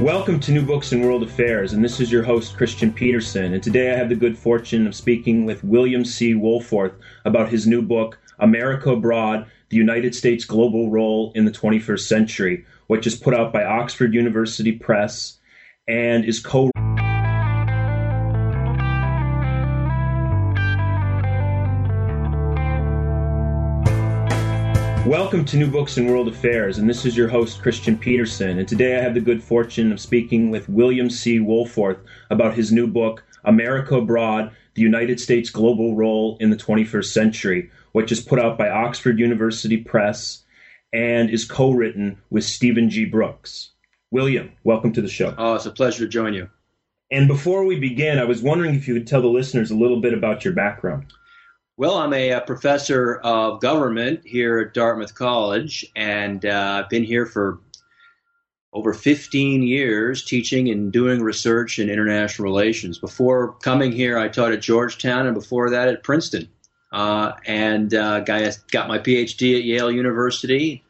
Welcome to New Books in World Affairs, and this is your host, Christian Peterson. And today I have the good fortune of speaking with William C. Wohlforth about his new book, America Abroad The United States Global Role in the 21st Century, which is put out by Oxford University Press and is co Welcome to New Books in World Affairs, and this is your host, Christian Peterson. And today I have the good fortune of speaking with William C. Wohlforth about his new book, America Abroad The United States Global Role in the 21st Century, which is put out by Oxford University Press and is co written with Stephen G. Brooks. William, welcome to the show. Oh, it's a pleasure to join you. And before we begin, I was wondering if you could tell the listeners a little bit about your background. Well, I'm a, a, professor of government here at Dartmouth College, and uh, I've been here for over 15 years teaching and doing research in international relations. Before coming here, I taught at Georgetown, and before that at Princeton. Uh, and uh, got my PhD at Yale University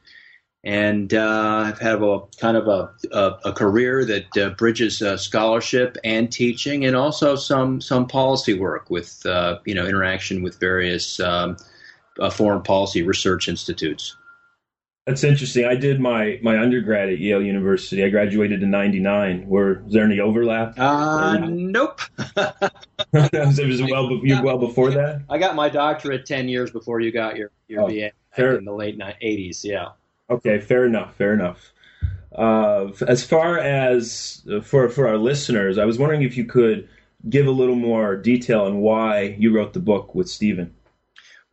and uh, I've had a kind of a, a, a career that uh, bridges uh, scholarship and teaching, and also some some policy work with uh, you know interaction with various um, uh, foreign policy research institutes. That's interesting. I did my, my undergrad at Yale University. I graduated in '99. Were was there any overlap? Uh, nope. it was well you well before that. I got my doctorate ten years before you got your your oh, BA in the late '80s. Yeah. Okay, fair enough. Fair enough. Uh, as far as uh, for for our listeners, I was wondering if you could give a little more detail on why you wrote the book with Stephen.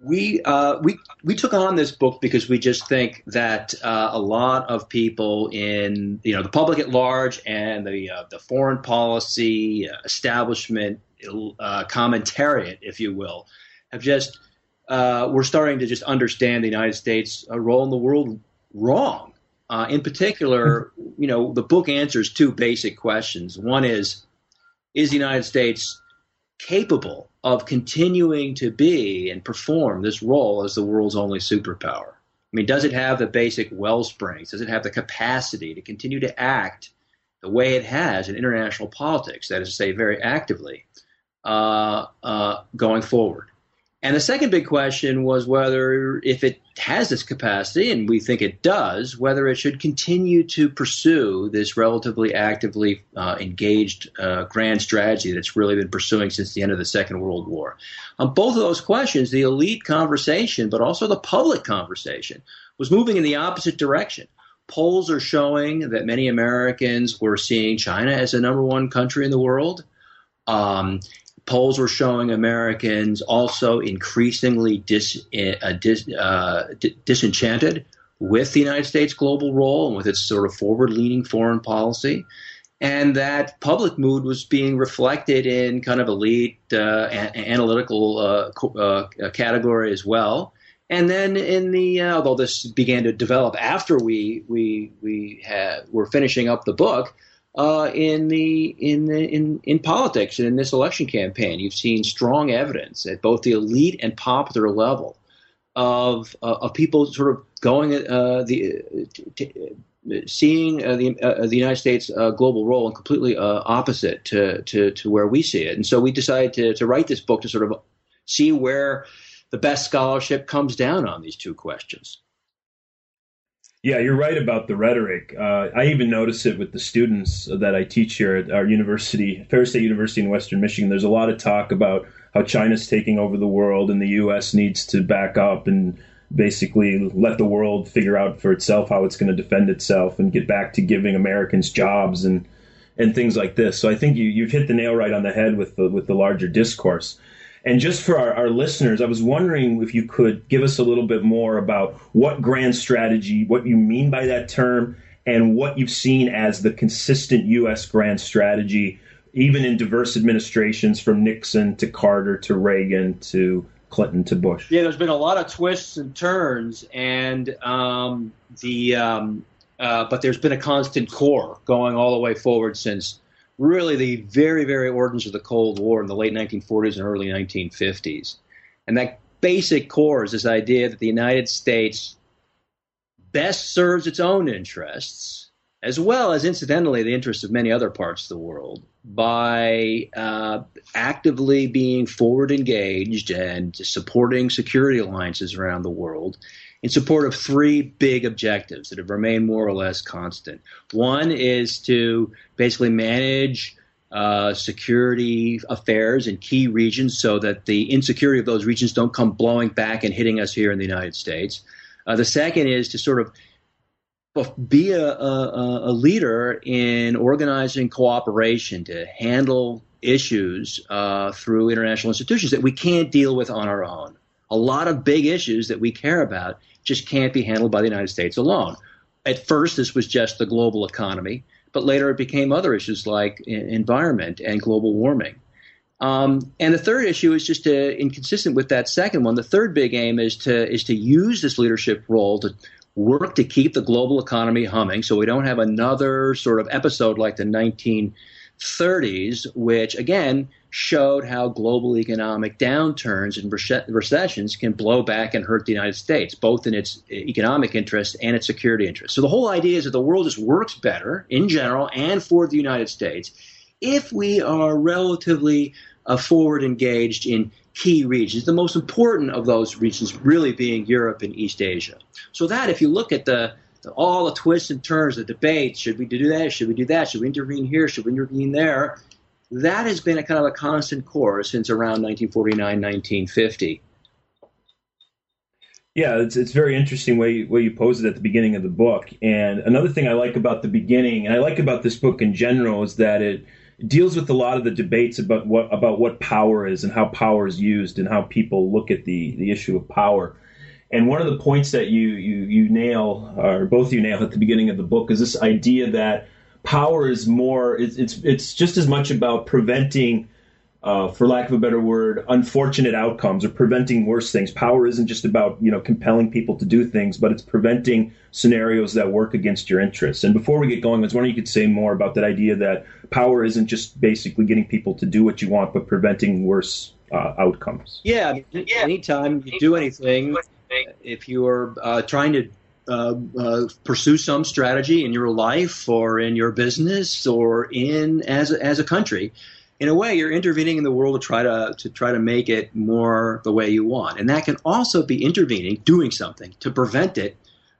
We uh, we we took on this book because we just think that uh, a lot of people in you know the public at large and the uh, the foreign policy establishment uh, commentariat, if you will, have just we're starting to just understand the United States' role in the world wrong. Uh, in particular, you know, the book answers two basic questions. One is, is the United States capable of continuing to be and perform this role as the world's only superpower? I mean, does it have the basic well springs? Does it have the capacity to continue to act the way it has in international politics? That is to say, very actively uh, uh, going forward. And the second big question was whether, if it has this capacity, and we think it does, whether it should continue to pursue this relatively actively uh, engaged uh, grand strategy that's really been pursuing since the end of the Second World War. On both of those questions, the elite conversation, but also the public conversation, was moving in the opposite direction. Polls are showing that many Americans were seeing China as the number one country in the world. Um, polls were showing Americans also increasingly dis, uh, dis, uh, disenchanted with the United States global role and with its sort of forward leaning foreign policy. And that public mood was being reflected in kind of elite uh, a- analytical uh, co- uh, category as well. And then in the uh, although this began to develop after we we we had were finishing up the book, uh, in the in the in in politics and in this election campaign. You've seen strong evidence at both the elite and popular level of uh, of people sort of going uh, the t- seeing uh, the uh, the United States uh, global role and completely opposite to, to to where we see it. And so we decided to to write this book to sort of see where the best scholarship comes down on these two questions. Yeah, you're right about the rhetoric. Uh, I even notice it with the students that I teach here at our university, Ferris State University in Western Michigan. There's a lot of talk about how China's taking over the world and the U.S. needs to back up and basically let the world figure out for itself how it's going to defend itself and get back to giving Americans jobs and and things like this. So I think you, you've hit the nail right on the head with the with the larger discourse. And just for our, our, listeners, I was wondering if you could give us a little bit more about what grand strategy, what you mean by that term, and what you've seen as the consistent U.S. grand strategy, even in diverse administrations from Nixon to Carter to Reagan to Clinton to Bush. Yeah, there's been a lot of twists and turns, and um, the um, uh, but there's been a constant core going all the way forward since really the very, very origins of the Cold War in the late 1940s and early 1950s. And that basic core is this idea that the United States best serves its own interests, as well as, incidentally, the interests of many other parts of the world, by uh, actively being forward engaged and supporting security alliances around the world in support of three big objectives that have remained more or less constant. One is to basically manage uh, security affairs in key regions so that the insecurity of those regions don't come blowing back and hitting us here in the United States. Uh, the second is to sort of be a, a, a, leader in organizing cooperation to handle issues uh, through international institutions that we can't deal with on our own. A lot of big issues that we care about just can't be handled by the United States alone. At first, this was just the global economy, but later it became other issues like environment and global warming. Um, and the third issue is just to, inconsistent with that second one. The third big aim is to is to use this leadership role to work to keep the global economy humming, so we don't have another sort of episode like the 1930s, which again showed how global economic downturns and recessions can blow back and hurt the United States, both in its economic interest and its security interest. So the whole idea is that the world just works better in general and for the United States if we are relatively uh, forward engaged in key regions, the most important of those regions really being Europe and East Asia. So that if you look at the all the twists and turns, the debates, should we do that? Should we do that? Should we intervene here? Should we intervene there? That has been a kind of a constant core since around 1949, 1950. Yeah, it's it's very interesting way you, way you pose it at the beginning of the book. And another thing I like about the beginning, and I like about this book in general, is that it deals with a lot of the debates about what about what power is and how power is used and how people look at the the issue of power. And one of the points that you you you nail, or both you nail at the beginning of the book, is this idea that power is more it's it's, it's just as much about preventing uh, for lack of a better word, unfortunate outcomes or preventing worse things. Power isn't just about you know compelling people to do things, but it's preventing scenarios that work against your interests. And before we get going, I was wondering you could say more about that idea that power isn't just basically getting people to do what you want, but preventing worse uh, outcomes. Yeah, anytime you do anything, if you are uh, trying to uh, uh, pursue some strategy in your life or in your business or in as a, as a country, in a way, you're intervening in the world to try to to try to make it more the way you want, and that can also be intervening, doing something to prevent it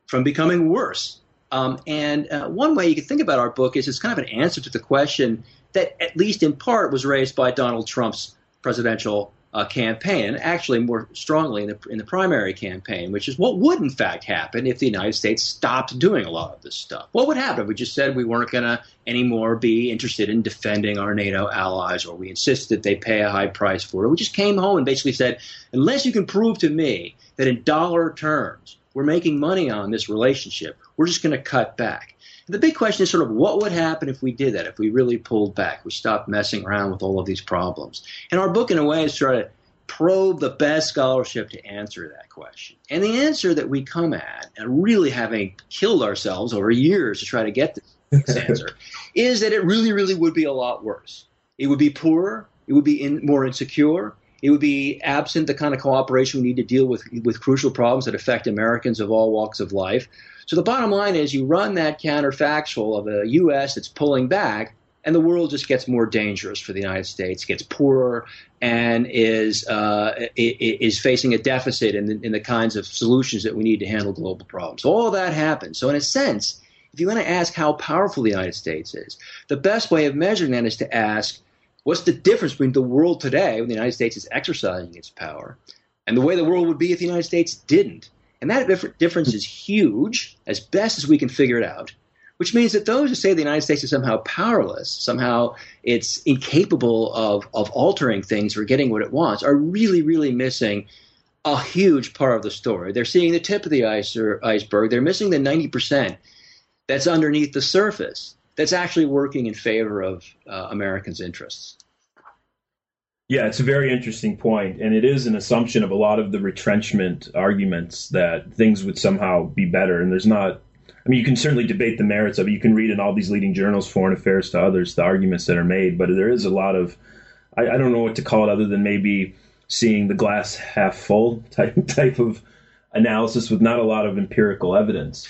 from becoming worse. Um, and uh, one way you can think about our book is it's kind of an answer to the question that, at least in part, was raised by Donald Trump's presidential uh, campaign, and actually more strongly in the, in the primary campaign, which is what would in fact happen if the United States stopped doing a lot of this stuff. What would happen? We just said we weren't going to anymore be interested in defending our NATO allies, or we insisted that they pay a high price for it. We just came home and basically said, unless you can prove to me that in dollar terms we're making money on this relationship, we're just going to cut back. The big question is sort of what would happen if we did that, if we really pulled back, we stopped messing around with all of these problems. And our book, in a way, is trying to probe the best scholarship to answer that question. And the answer that we come at, and really having killed ourselves over years to try to get this answer, is that it really, really would be a lot worse. It would be poorer, it would be in, more insecure, it would be absent the kind of cooperation we need to deal with with crucial problems that affect Americans of all walks of life. So the bottom line is you run that counterfactual of a U.S. that's pulling back, and the world just gets more dangerous for the United States, gets poorer, and is uh, is facing a deficit in the, in the kinds of solutions that we need to handle global problems. All that happens. So in a sense, if you want to ask how powerful the United States is, the best way of measuring that is to ask what's the difference between the world today when the United States is exercising its power and the way the world would be if the United States didn't. And that difference is huge, as best as we can figure it out. which means that those who say the United States is somehow powerless, somehow it's incapable of, of altering things or getting what it wants, are really, really missing a huge part of the story. They're seeing the tip of the ice iceberg. They're missing the 90% that's underneath the surface that's actually working in favor of uh, Americans' interests. Yeah, it's a very interesting point, and it is an assumption of a lot of the retrenchment arguments that things would somehow be better, and there's not. I mean, you can certainly debate the merits of it. You can read in all these leading journals, Foreign Affairs to others, the arguments that are made, but there is a lot of. I, I don't know what to call it other than maybe seeing the glass half full type type of analysis with not a lot of empirical evidence.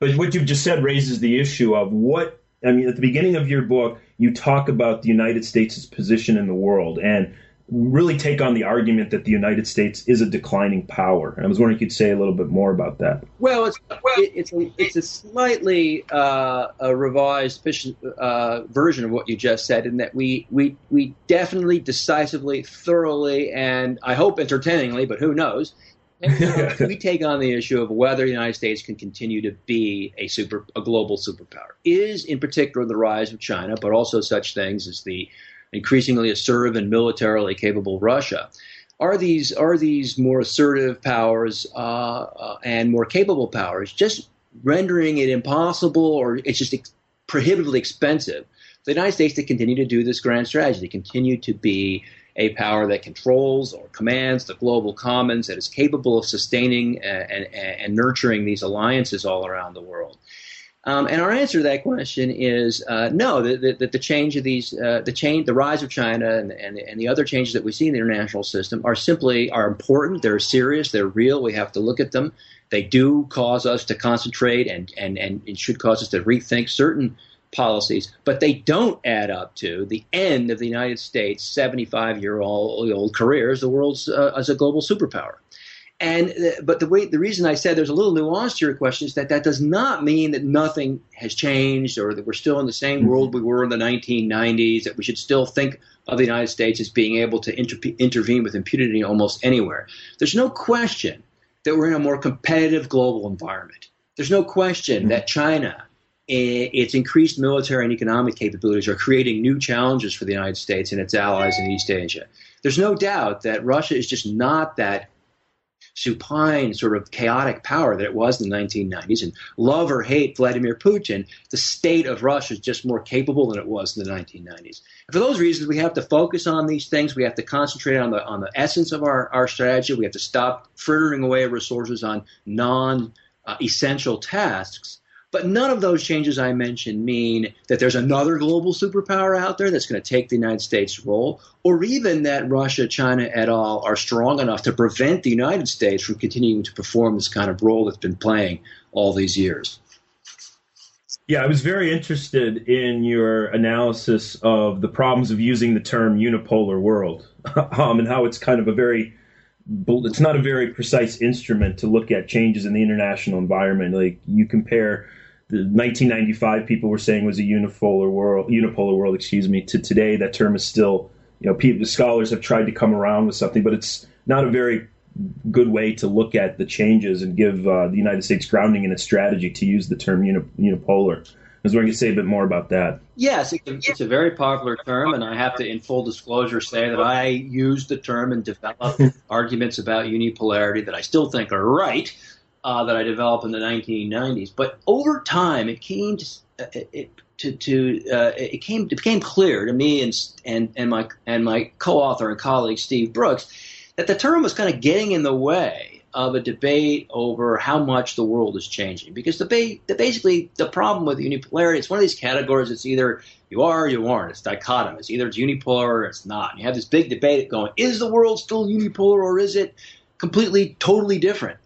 But what you've just said raises the issue of what I mean. At the beginning of your book, you talk about the United States' position in the world, and really take on the argument that the United States is a declining power. And I was wondering if you could say a little bit more about that. Well, it's it's a, it's a slightly uh, a revised uh, version of what you just said, in that we we we definitely, decisively, thoroughly, and I hope entertainingly, but who knows. We take on the issue of whether the United States can continue to be a super, a global superpower. Is in particular the rise of China, but also such things as the increasingly assertive and militarily capable Russia. Are these are these more assertive powers uh, uh, and more capable powers just rendering it impossible, or it's just ex- prohibitively expensive for the United States to continue to do this grand strategy, to continue to be a power that controls or commands the global commons, that is capable of sustaining and, and, and nurturing these alliances all around the world. Um, and our answer to that question is uh, no. That the, the, change of these, uh, the change, the rise of China, and, and, and the other changes that we see in the international system are simply are important. They're serious. They're real. We have to look at them. They do cause us to concentrate, and and and it should cause us to rethink certain policies. But they don't add up to the end of the United States' 75 year old career as the world's uh, as a global superpower. And uh, but the way the reason I said there's a little nuance to your question is that that does not mean that nothing has changed or that we're still in the same mm-hmm. world we were in the 1990s. That we should still think of the United States as being able to inter- intervene with impunity almost anywhere. There's no question that we're in a more competitive global environment. There's no question mm-hmm. that China, its increased military and economic capabilities, are creating new challenges for the United States and its allies in East Asia. There's no doubt that Russia is just not that supine, sort of chaotic power that it was in the 1990s. And love or hate Vladimir Putin, the state of Russia is just more capable than it was in the 1990s. And for those reasons, we have to focus on these things. We have to concentrate on the on the essence of our, our strategy. We have to stop frittering away resources on non uh, essential tasks but none of those changes I mentioned mean that there's another global superpower out there that's going to take the United States' role, or even that Russia, China, et al. are strong enough to prevent the United States from continuing to perform this kind of role it's been playing all these years. Yeah, I was very interested in your analysis of the problems of using the term unipolar world um, and how it's kind of a very it's not a very precise instrument to look at changes in the international environment. Like you compare the 1995 people were saying was a unipolar world, unipolar world, excuse me. To today, that term is still, you know, people, scholars have tried to come around with something, but it's not a very good way to look at the changes and give uh, the United States grounding in its strategy to use the term uni- unipolar. I was wondering to say a bit more about that. Yes, it's a, it's a, very popular term, and I have to, in full disclosure, say that I used the term and developed arguments about unipolarity that I still think are right uh, that I developed in the 1990s. But over time, it came to uh, it, to, to uh, it came it became clear to me and and and my and my co-author and colleague Steve Brooks that the term was kind of getting in the way of a debate over how much the world is changing. Because the, ba- the basically the problem with unipolarity, it's one of these categories. It's either you are or you aren't. It's dichotomous. Either it's unipolar or it's not. And you have this big debate going: Is the world still unipolar or is it completely, totally different?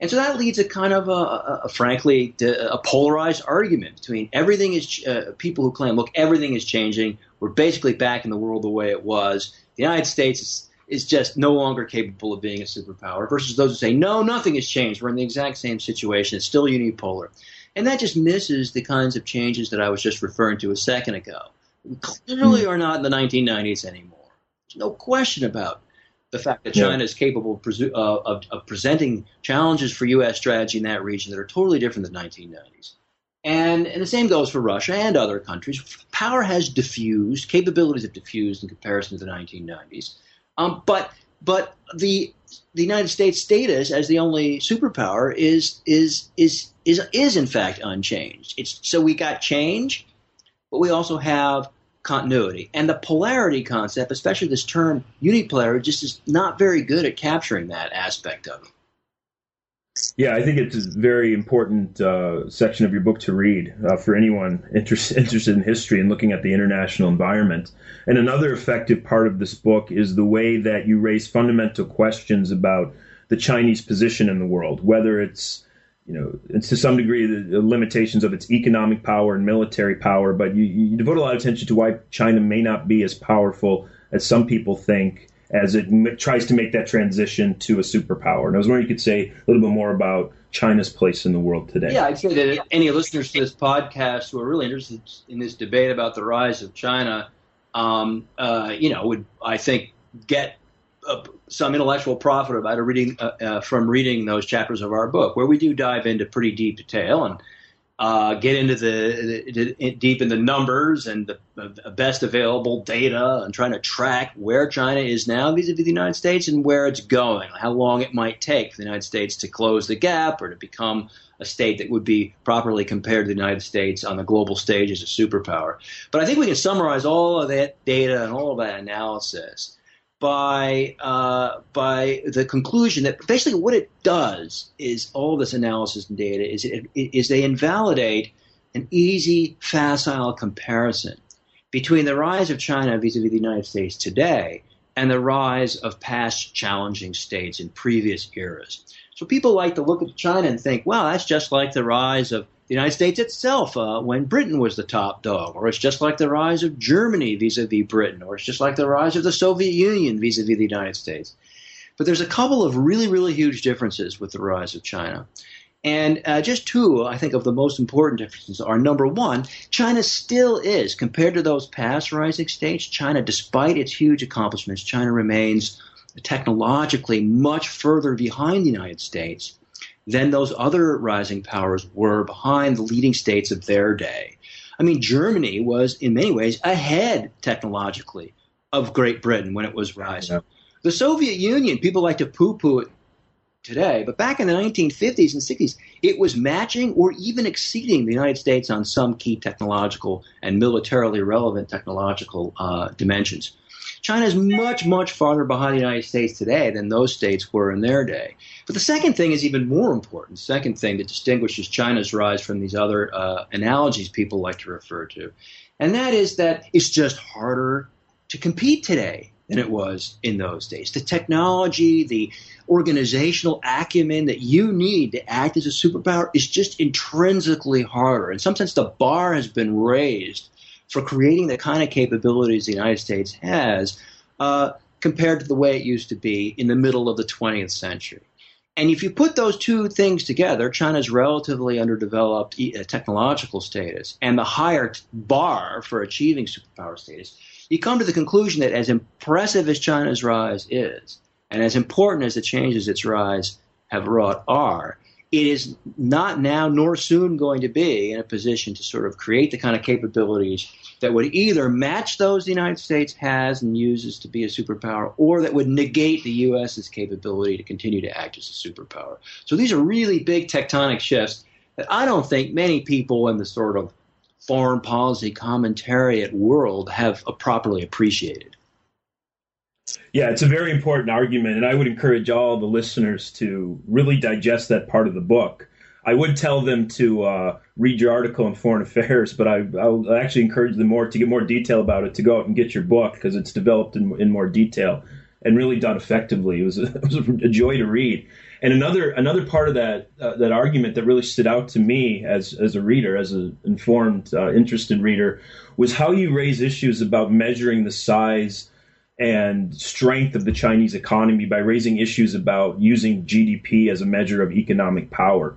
And so that leads to kind of a, a, a frankly, a polarized argument between everything is uh, people who claim, look, everything is changing. We're basically back in the world the way it was. The United States is, is just no longer capable of being a superpower. Versus those who say, no, nothing has changed. We're in the exact same situation. It's still unipolar. And that just misses the kinds of changes that I was just referring to a second ago. We clearly hmm. are not in the 1990s anymore. There's no question about the fact that China yeah. is capable of, presu- uh, of, of, presenting challenges for U.S. strategy in that region that are totally different than the 1990s. And, and the same goes for Russia and other countries. Power has diffused, capabilities have diffused in comparison to the 1990s. Um, but but the the United States status as the only superpower is is is is is in fact unchanged. It's so we got change, but we also have continuity. And the polarity concept, especially this term unipolarity, just is not very good at capturing that aspect of it. Yeah, I think it's a very important uh, section of your book to read uh, for anyone interest, interested in history and looking at the international environment. And another effective part of this book is the way that you raise fundamental questions about the Chinese position in the world, whether it's you know, it's to some degree, the limitations of its economic power and military power, but you, you devote a lot of attention to why China may not be as powerful as some people think as it m- tries to make that transition to a superpower. And I was wondering you could say a little bit more about China's place in the world today. Yeah, I'd say that any listeners to this podcast who are really interested in this debate about the rise of China, um, uh, you know, would I think get uh, some intellectual profit about reading uh, uh, from reading those chapters of our book, where we do dive into pretty deep detail and uh, get into the, the, the, deep in the numbers and the, best available data and trying to track where China is now vis-a-vis the United States and where it's going, how long it might take for the United States to close the gap or to become a state that would be properly compared to the United States on the global stage as a superpower. But I think we can summarize all of that data and all of that analysis by uh, by the conclusion that basically what it does is all this analysis and data is it, is they invalidate an easy facile comparison between the rise of China vis-a-vis the United States today and the rise of past challenging states in previous eras. So people like to look at China and think, well, that's just like the rise of the United States itself uh, when Britain was the top dog, or it's just like the rise of Germany vis-a-vis Britain, or it's just like the rise of the Soviet Union vis-a-vis the United States. But there's a couple of really, really huge differences with the rise of China. And uh, just two, I think, of the most important differences are number one, China still is, compared to those past rising states, China, despite its huge accomplishments, China remains technologically much further behind the United States than those other rising powers were behind the leading states of their day. I mean, Germany was in many ways ahead technologically of Great Britain when it was rising. Yeah. The Soviet Union, people like to poo poo it today, but back in the 1950s and 60s, it was matching or even exceeding the United States on some key technological and militarily relevant technological uh, dimensions. China is much, much farther behind the United States today than those states were in their day. But the second thing is even more important. The second thing that distinguishes China's rise from these other uh, analogies people like to refer to, and that is that it's just harder to compete today than it was in those days. The technology, the organizational acumen that you need to act as a superpower is just intrinsically harder. In some sense, the bar has been raised for creating the kind of capabilities the United States has uh, compared to the way it used to be in the middle of the 20th century. And if you put those two things together, China's relatively underdeveloped uh, technological status and the higher bar for achieving superpower status, you come to the conclusion that as impressive as China's rise is, and as important as the changes its rise have wrought are, it is not now nor soon going to be in a position to sort of create the kind of capabilities that would either match those the United States has and uses to be a superpower, or that would negate the U.S.'s capability to continue to act as a superpower. So these are really big tectonic shifts that I don't think many people in the sort of foreign policy commentariat world have properly appreciated. Yeah, it's a very important argument, and I would encourage all the listeners to really digest that part of the book. I would tell them to uh, read your article in Foreign Affairs, but I, actually encourage them more to get more detail about it to go out and get your book because it's developed in, in more detail and really done effectively. It was, a, it was a joy to read. And another another part of that uh, that argument that really stood out to me as as a reader, as an informed, uh, interested reader, was how you raise issues about measuring the size and strength of the Chinese economy by raising issues about using GDP as a measure of economic power.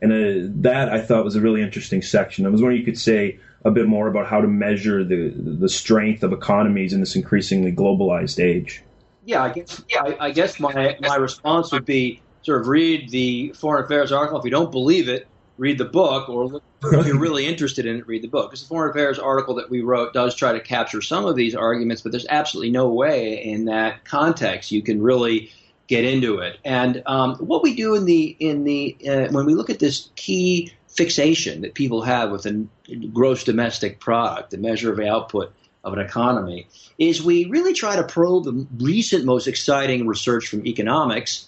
And uh, that I thought was a really interesting section. I was wondering you could say a bit more about how to measure the the strength of economies in this increasingly globalized age. Yeah, I guess, yeah, I, I guess my my response would be sort of read the Foreign Affairs article. If you don't believe it, read the book, or look, if you're really interested in it, read the book. Because the Foreign Affairs article that we wrote does try to capture some of these arguments, but there's absolutely no way in that context you can really get into it. And um, what we do in the in the uh, when we look at this key fixation that people have with the gross domestic product, the measure of output of an economy, is we really try to probe the recent most exciting research from economics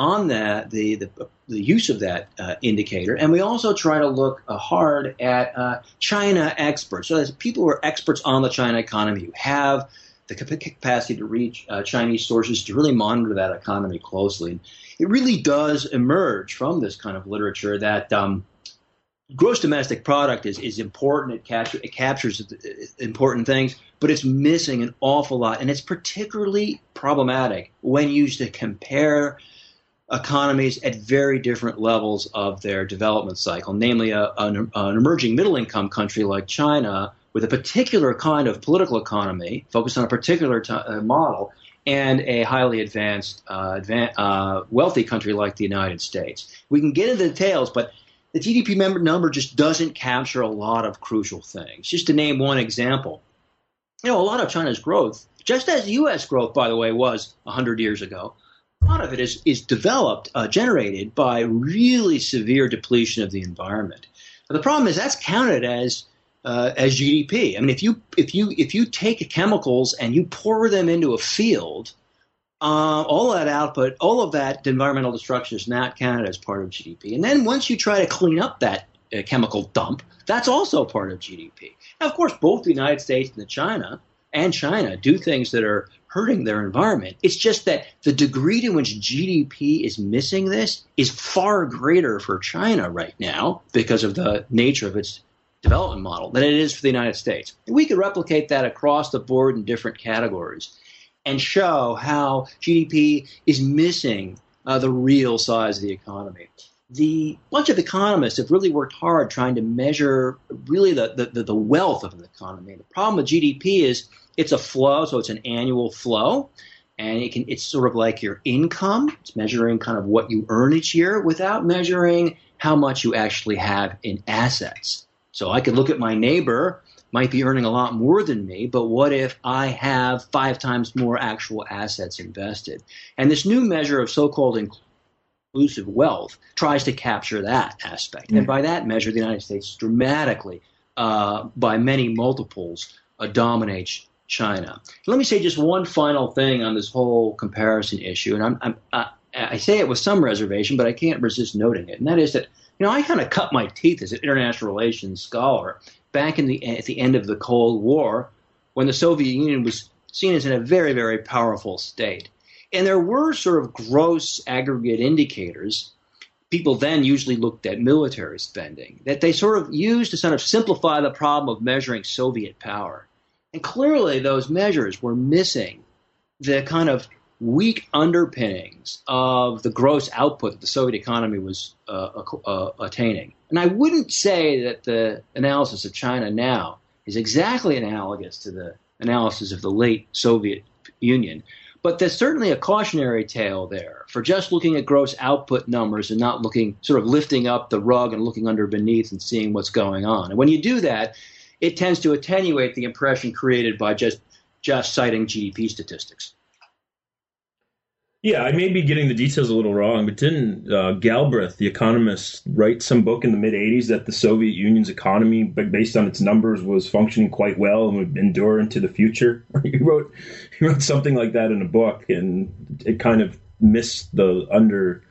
on that the the, the use of that uh, indicator, and we also try to look uh, hard at uh, China experts. So as people who are experts on the China economy, who have the capacity to reach uh, Chinese sources to really monitor that economy closely. It really does emerge from this kind of literature that um, gross domestic product is, is important. It, capture, it captures important things, but it's missing an awful lot. And it's particularly problematic when used to compare economies at very different levels of their development cycle, namely a, an, an emerging middle income country like China with a particular kind of political economy focused on a particular t- uh, model and a highly advanced, uh, advan- uh, wealthy country like the United States. We can get into the details, but the GDP number just doesn't capture a lot of crucial things. Just to name one example, you know, a lot of China's growth, just as U.S. growth, by the way, was 100 years ago, a lot of it is, is developed, uh, generated by really severe depletion of the environment. The problem is that's counted as uh, as GDP. I mean, if you if you if you take chemicals and you pour them into a field, uh, all that output, all of that environmental destruction is not counted as part of GDP. And then once you try to clean up that uh, chemical dump, that's also part of GDP. Now, of course, both the United States and China and China do things that are hurting their environment. It's just that the degree to which GDP is missing this is far greater for China right now because of the nature of its development model than it is for the United States. We could replicate that across the board in different categories and show how GDP is missing uh, the real size of the economy. The bunch of economists have really worked hard trying to measure really the, the, the wealth of an economy. The problem with GDP is it's a flow, so it's an annual flow and it can it's sort of like your income it's measuring kind of what you earn each year without measuring how much you actually have in assets so I could look at my neighbor, might be earning a lot more than me, but what if I have five times more actual assets invested? And this new measure of so called inclusive wealth tries to capture that aspect. Mm-hmm. And by that measure, the United States dramatically, uh, by many multiples, uh, dominates China. Let me say just one final thing on this whole comparison issue, and I'm, I'm, I, I say it with some reservation, but I can't resist noting it, and that is that you know, I kind of cut my teeth as an international relations scholar back in the at the end of the Cold War, when the Soviet Union was seen as in a very, very powerful state. And there were sort of gross aggregate indicators. People then usually looked at military spending that they sort of used to sort of simplify the problem of measuring Soviet power. And clearly, those measures were missing the kind of weak underpinnings of the gross output that the Soviet economy was uh, uh, attaining. And I wouldn't say that the analysis of China now is exactly analogous to the analysis of the late Soviet Union. But there's certainly a cautionary tale there for just looking at gross output numbers and not looking, sort of lifting up the rug and looking under beneath and seeing what's going on. And when you do that, it tends to attenuate the impression created by just just citing GDP statistics. Yeah, I may be getting the details a little wrong, but didn't uh, Galbraith, the economist, write some book in the mid 80s that the Soviet Union's economy, based on its numbers, was functioning quite well and would endure into the future? he wrote he wrote something like that in a book, and it kind of missed the under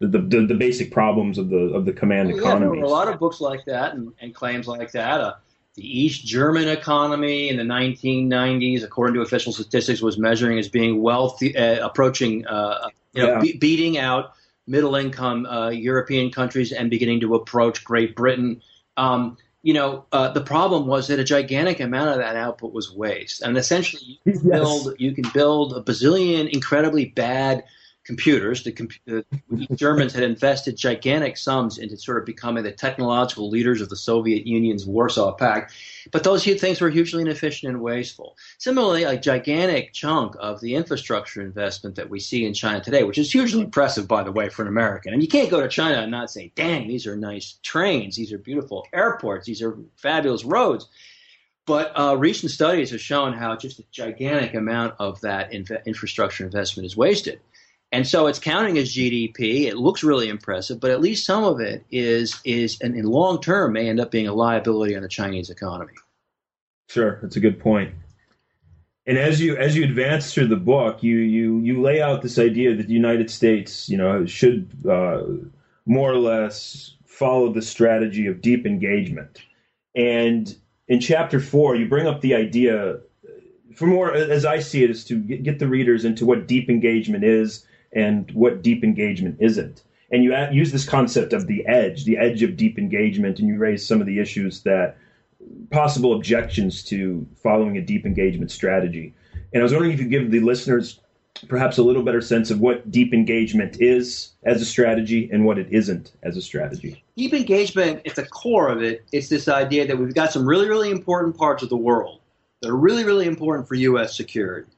the, the, the basic problems of the of the command well, economy. Yeah, there were a lot of books like that and, and claims like that. Uh, the East German economy in the 1990s, according to official statistics, was measuring as being wealthy, uh, approaching, uh, you know, yeah. be- beating out middle income uh, European countries and beginning to approach Great Britain. Um, you know, uh, the problem was that a gigantic amount of that output was waste, and essentially you can yes. build you can build a bazillion incredibly bad computers. The, the Germans had invested gigantic sums into sort of becoming the technological leaders of the Soviet Union's Warsaw Pact, but those things were hugely inefficient and wasteful. Similarly, a gigantic chunk of the infrastructure investment that we see in China today, which is hugely impressive, by the way, for an American. And you can't go to China and not say, dang, these are nice trains, these are beautiful airports, these are fabulous roads. But uh, recent studies have shown how just a gigantic amount of that inf- infrastructure investment is wasted. And so it's counting as GDP. It looks really impressive, but at least some of it is is and in long term may end up being a liability on the Chinese economy. Sure, that's a good point. And as you as you advance through the book, you you you lay out this idea that the United States, you know, should uh, more or less follow the strategy of deep engagement. And in chapter four, you bring up the idea, for more as I see it, is to get the readers into what deep engagement is and what deep engagement isn't. And you use this concept of the edge, the edge of deep engagement, and you raise some of the issues that possible objections to following a deep engagement strategy. And I was wondering if you could give the listeners perhaps a little better sense of what deep engagement is as a strategy and what it isn't as a strategy. Deep engagement, at the core of it, it's this idea that we've got some really, really important parts of the world that are really, really important for U.S. security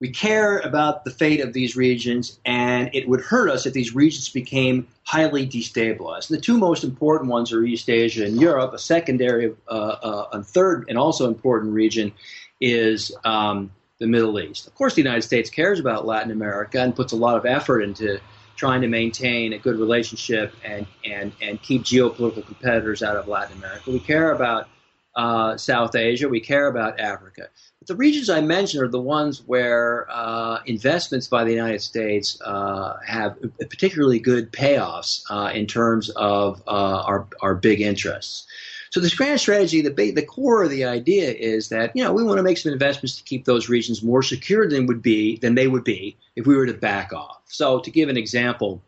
we care about the fate of these regions, and it would hurt us if these regions became highly destabilized. And the two most important ones are East Asia and Europe. A secondary, uh, uh, a third, and also important region is um, the Middle East. Of course, the United States cares about Latin America and puts a lot of effort into trying to maintain a good relationship and, and, and keep geopolitical competitors out of Latin America. We care about uh, South Asia. We care about Africa the regions I mentioned are the ones where uh, investments by the United States uh, have particularly good payoffs uh, in terms of uh, our, our big interests. So this grand strategy, the, the core of the idea is that you know we want to make some investments to keep those regions more secure than would be than they would be if we were to back off. So to give an example,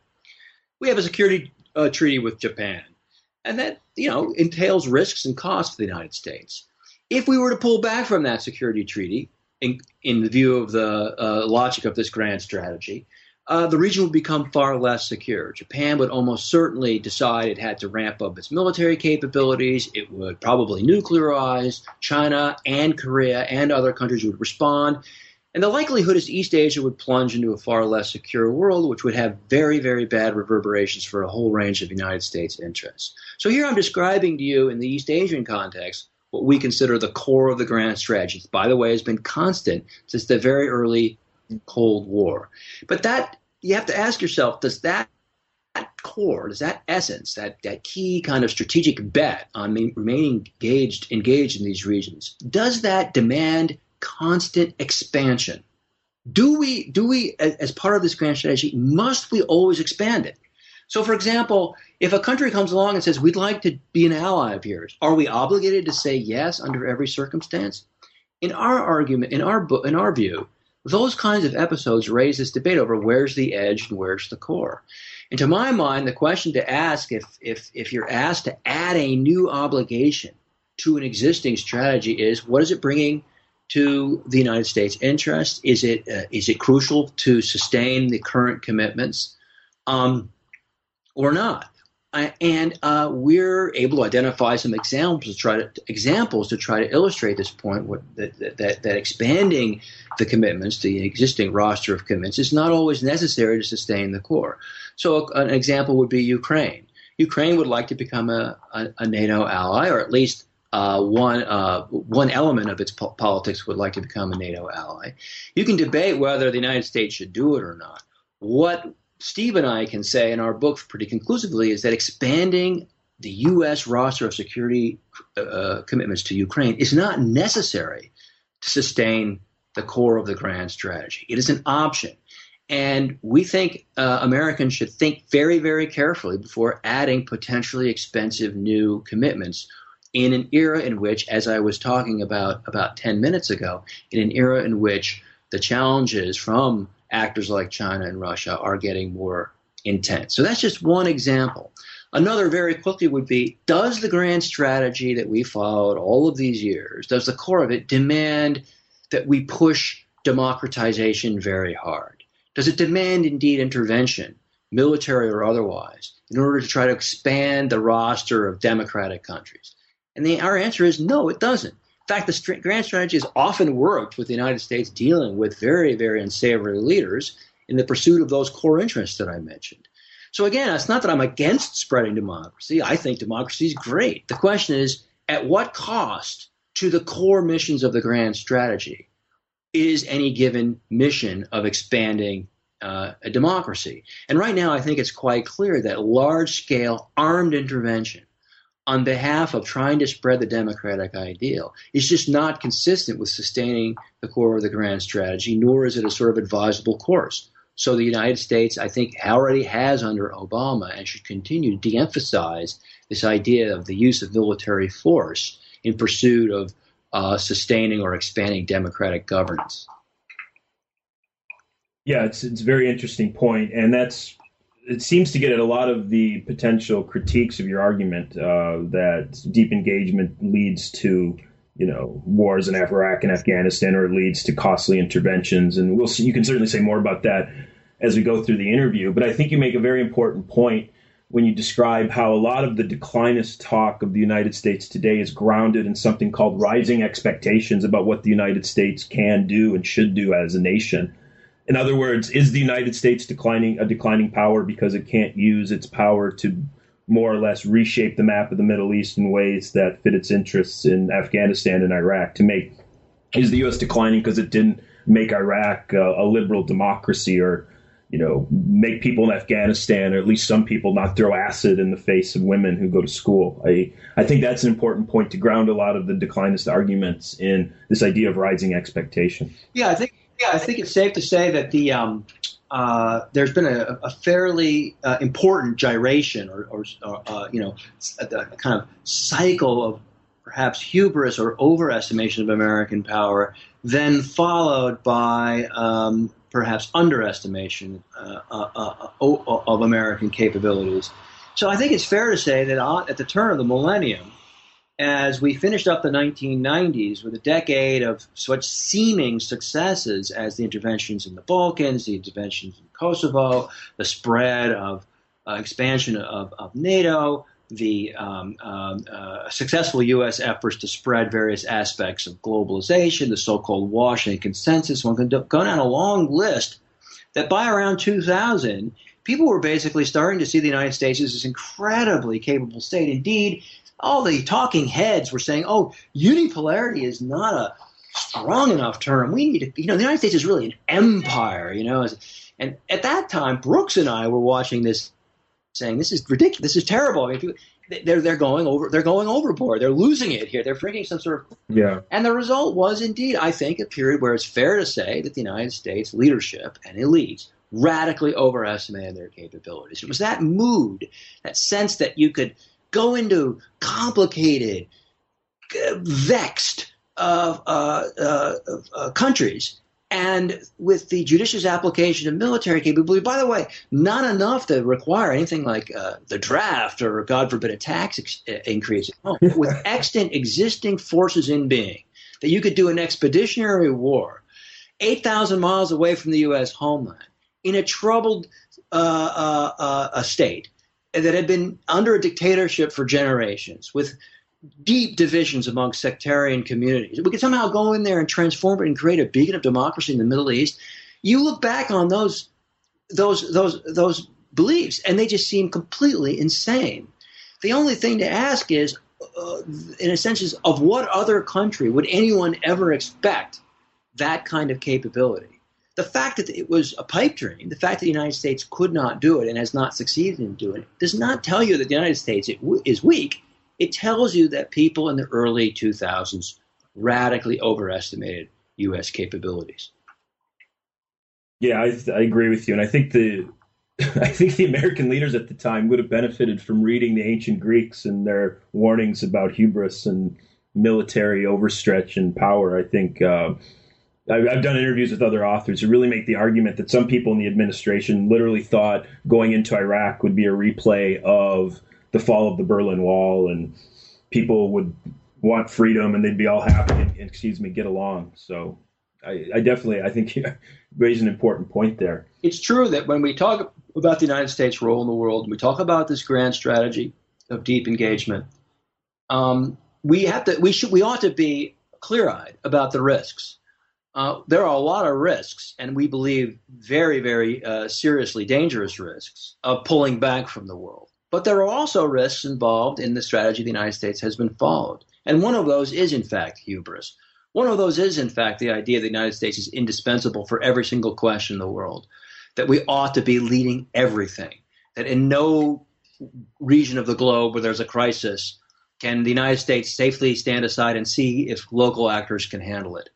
we have a security uh, treaty with Japan, and that you know entails risks and costs for the United States. If we were to pull back from that security treaty, in, in the view of the uh, logic of this grand strategy, uh, the region would become far less secure. Japan would almost certainly decide it had to ramp up its military capabilities. It would probably nuclearize. China and Korea and other countries would respond. And the likelihood is East Asia would plunge into a far less secure world, which would have very, very bad reverberations for a whole range of United States interests. So here I'm describing to you in the East Asian context what we consider the core of the grand strategy. By the way, has been constant since the very early Cold War. But that you have to ask yourself: Does that that core, does that essence, that, that key kind of strategic bet on remaining engaged engaged in these regions, does that demand constant expansion? Do we do we as part of this grand strategy must we always expand it? So, for example, if a country comes along and says, we'd like to be an ally of yours, are we obligated to say yes under every circumstance? In our argument, in our, in our view, those kinds of episodes raise this debate over where's the edge and where's the core. And to my mind, the question to ask if, if, if you're asked to add a new obligation to an existing strategy is what is it bringing to the United States interest? Is it, uh, is it crucial to sustain the current commitments? Um, or not. And uh, we're able to identify some examples to try to examples to try to illustrate this point. What, that, that, that expanding the commitments, the existing roster of commitments, is not always necessary to sustain the core. So, an example would be Ukraine. Ukraine would like to become a, a, a NATO ally, or at least uh, one uh, one element of its po- politics would like to become a NATO ally. You can debate whether the United States should do it or not. What Steve and I can say in our book pretty conclusively is that expanding the U.S. roster of security uh, commitments to Ukraine is not necessary to sustain the core of the grand strategy. It is an option. And we think uh, Americans should think very, very carefully before adding potentially expensive new commitments in an era in which, as I was talking about about 10 minutes ago, in an era in which the challenges from actors like China and Russia are getting more intense. So that's just one example. Another very quickly would be Does the grand strategy that we followed all of these years, does the core of it demand that we push democratization very hard? Does it demand indeed intervention, military or otherwise, in order to try to expand the roster of democratic countries? And the, our answer is no, it doesn't. In fact, the grand strategy has often worked with the United States dealing with very, very unsavory leaders in the pursuit of those core interests that I mentioned. So again, it's not that I'm against spreading democracy. I think democracy is great. The question is, at what cost to the core missions of the grand strategy is any given mission of expanding uh, a democracy? And right now, I think it's quite clear that large scale armed intervention on behalf of trying to spread the democratic ideal is just not consistent with sustaining the core of the grand strategy, nor is it a sort of advisable course. So the United States, I think, already has under Obama and should continue to de emphasize this idea of the use of military force in pursuit of uh, sustaining or expanding democratic governance. Yeah, it's it's a very interesting point, and that's it seems to get at a lot of the potential critiques of your argument uh, that deep engagement leads to you know wars in Iraq and Afghanistan, or leads to costly interventions, and we'll see, you can certainly say more about that as we go through the interview. But I think you make a very important point when you describe how a lot of the declinist talk of the United States today is grounded in something called rising expectations about what the United States can do and should do as a nation. In other words, is the United States declining a declining power because it can't use its power to more or less reshape the map of the Middle East in ways that fit its interests in Afghanistan and Iraq to make is the U.S. declining because it didn't make Iraq a, a liberal democracy or you know, make people in Afghanistan, or at least some people, not throw acid in the face of women who go to school. I, I think that's an important point to ground a lot of the declinist arguments in this idea of rising expectation. Yeah, I think yeah, I think it's safe to say that the um, uh, there's been a, a fairly uh, important gyration, or, or uh, you know, a, a, kind of cycle of perhaps hubris or overestimation of American power, then followed by um, perhaps underestimation uh, uh, uh, uh, of American capabilities. So I think it's fair to say that at the turn of the millennium, as we finished up the 1990s with a decade of such seeming successes as the interventions in the Balkans, the interventions in Kosovo, the spread of uh, expansion of, of NATO, the um, um, uh, successful U.S. efforts to spread various aspects of globalization, the so-called Washington Consensus. One can go down a long list that by around 2000, people were basically starting to see the United States as this incredibly capable state. Indeed, all the talking heads were saying, "Oh, unipolarity is not a strong enough term. We need to, you know, the United States is really an empire, you know." And at that time, Brooks and I were watching this saying this is ridiculous, this is terrible. I mean, they're they're going over they're going overboard. They're losing it here. They're bringing some sort of yeah. And the result was indeed, I think, a period where it's fair to say that the United States leadership and elites radically overestimated their capabilities. It was that mood, that sense that you could go into complicated, vexed uh, uh, uh, uh countries and with the judicious application of military capability, by the way, not enough to require anything like uh, the draft or, God forbid, a tax ex- uh, increase. No, with extant existing forces in being, that you could do an expeditionary war 8,000 miles away from the U.S. homeland in a troubled uh, uh, uh state that had been under a dictatorship for generations with deep divisions among sectarian communities. We could somehow go in there and transform it and create a beacon of democracy in the Middle East. You look back on those those those those beliefs, and they just seem completely insane. The only thing to ask is, uh, in a sense, is of what other country would anyone ever expect that kind of capability? The fact that it was a pipe dream, the fact that the United States could not do it and has not succeeded in doing it, does not tell you that the United States is weak it tells you that people in the early 2000s radically overestimated U.S. capabilities. Yeah, I, I agree with you, and I think the I think the American leaders at the time would have benefited from reading the ancient Greeks and their warnings about hubris and military overstretch and power. I think uh, I've, done interviews with other authors who really make the argument that some people in the administration literally thought going into Iraq would be a replay of the fall of the Berlin Wall, and people would want freedom, and they'd be all happy and, excuse me, get along. So I, I definitely, I think you raise an important point there. It's true that when we talk about the United States' role in the world, we talk about this grand strategy of deep engagement. Um, we have to, we should, we ought to be clear-eyed about the risks. Uh, there are a lot of risks, and we believe very, very uh, seriously dangerous risks of pulling back from the world. But there are also risks involved in the strategy the United States has been followed. And one of those is, in fact, hubris. One of those is, in fact, the idea that the United States is indispensable for every single question in the world, that we ought to be leading everything, that in no region of the globe where there's a crisis can the United States safely stand aside and see if local actors can handle it.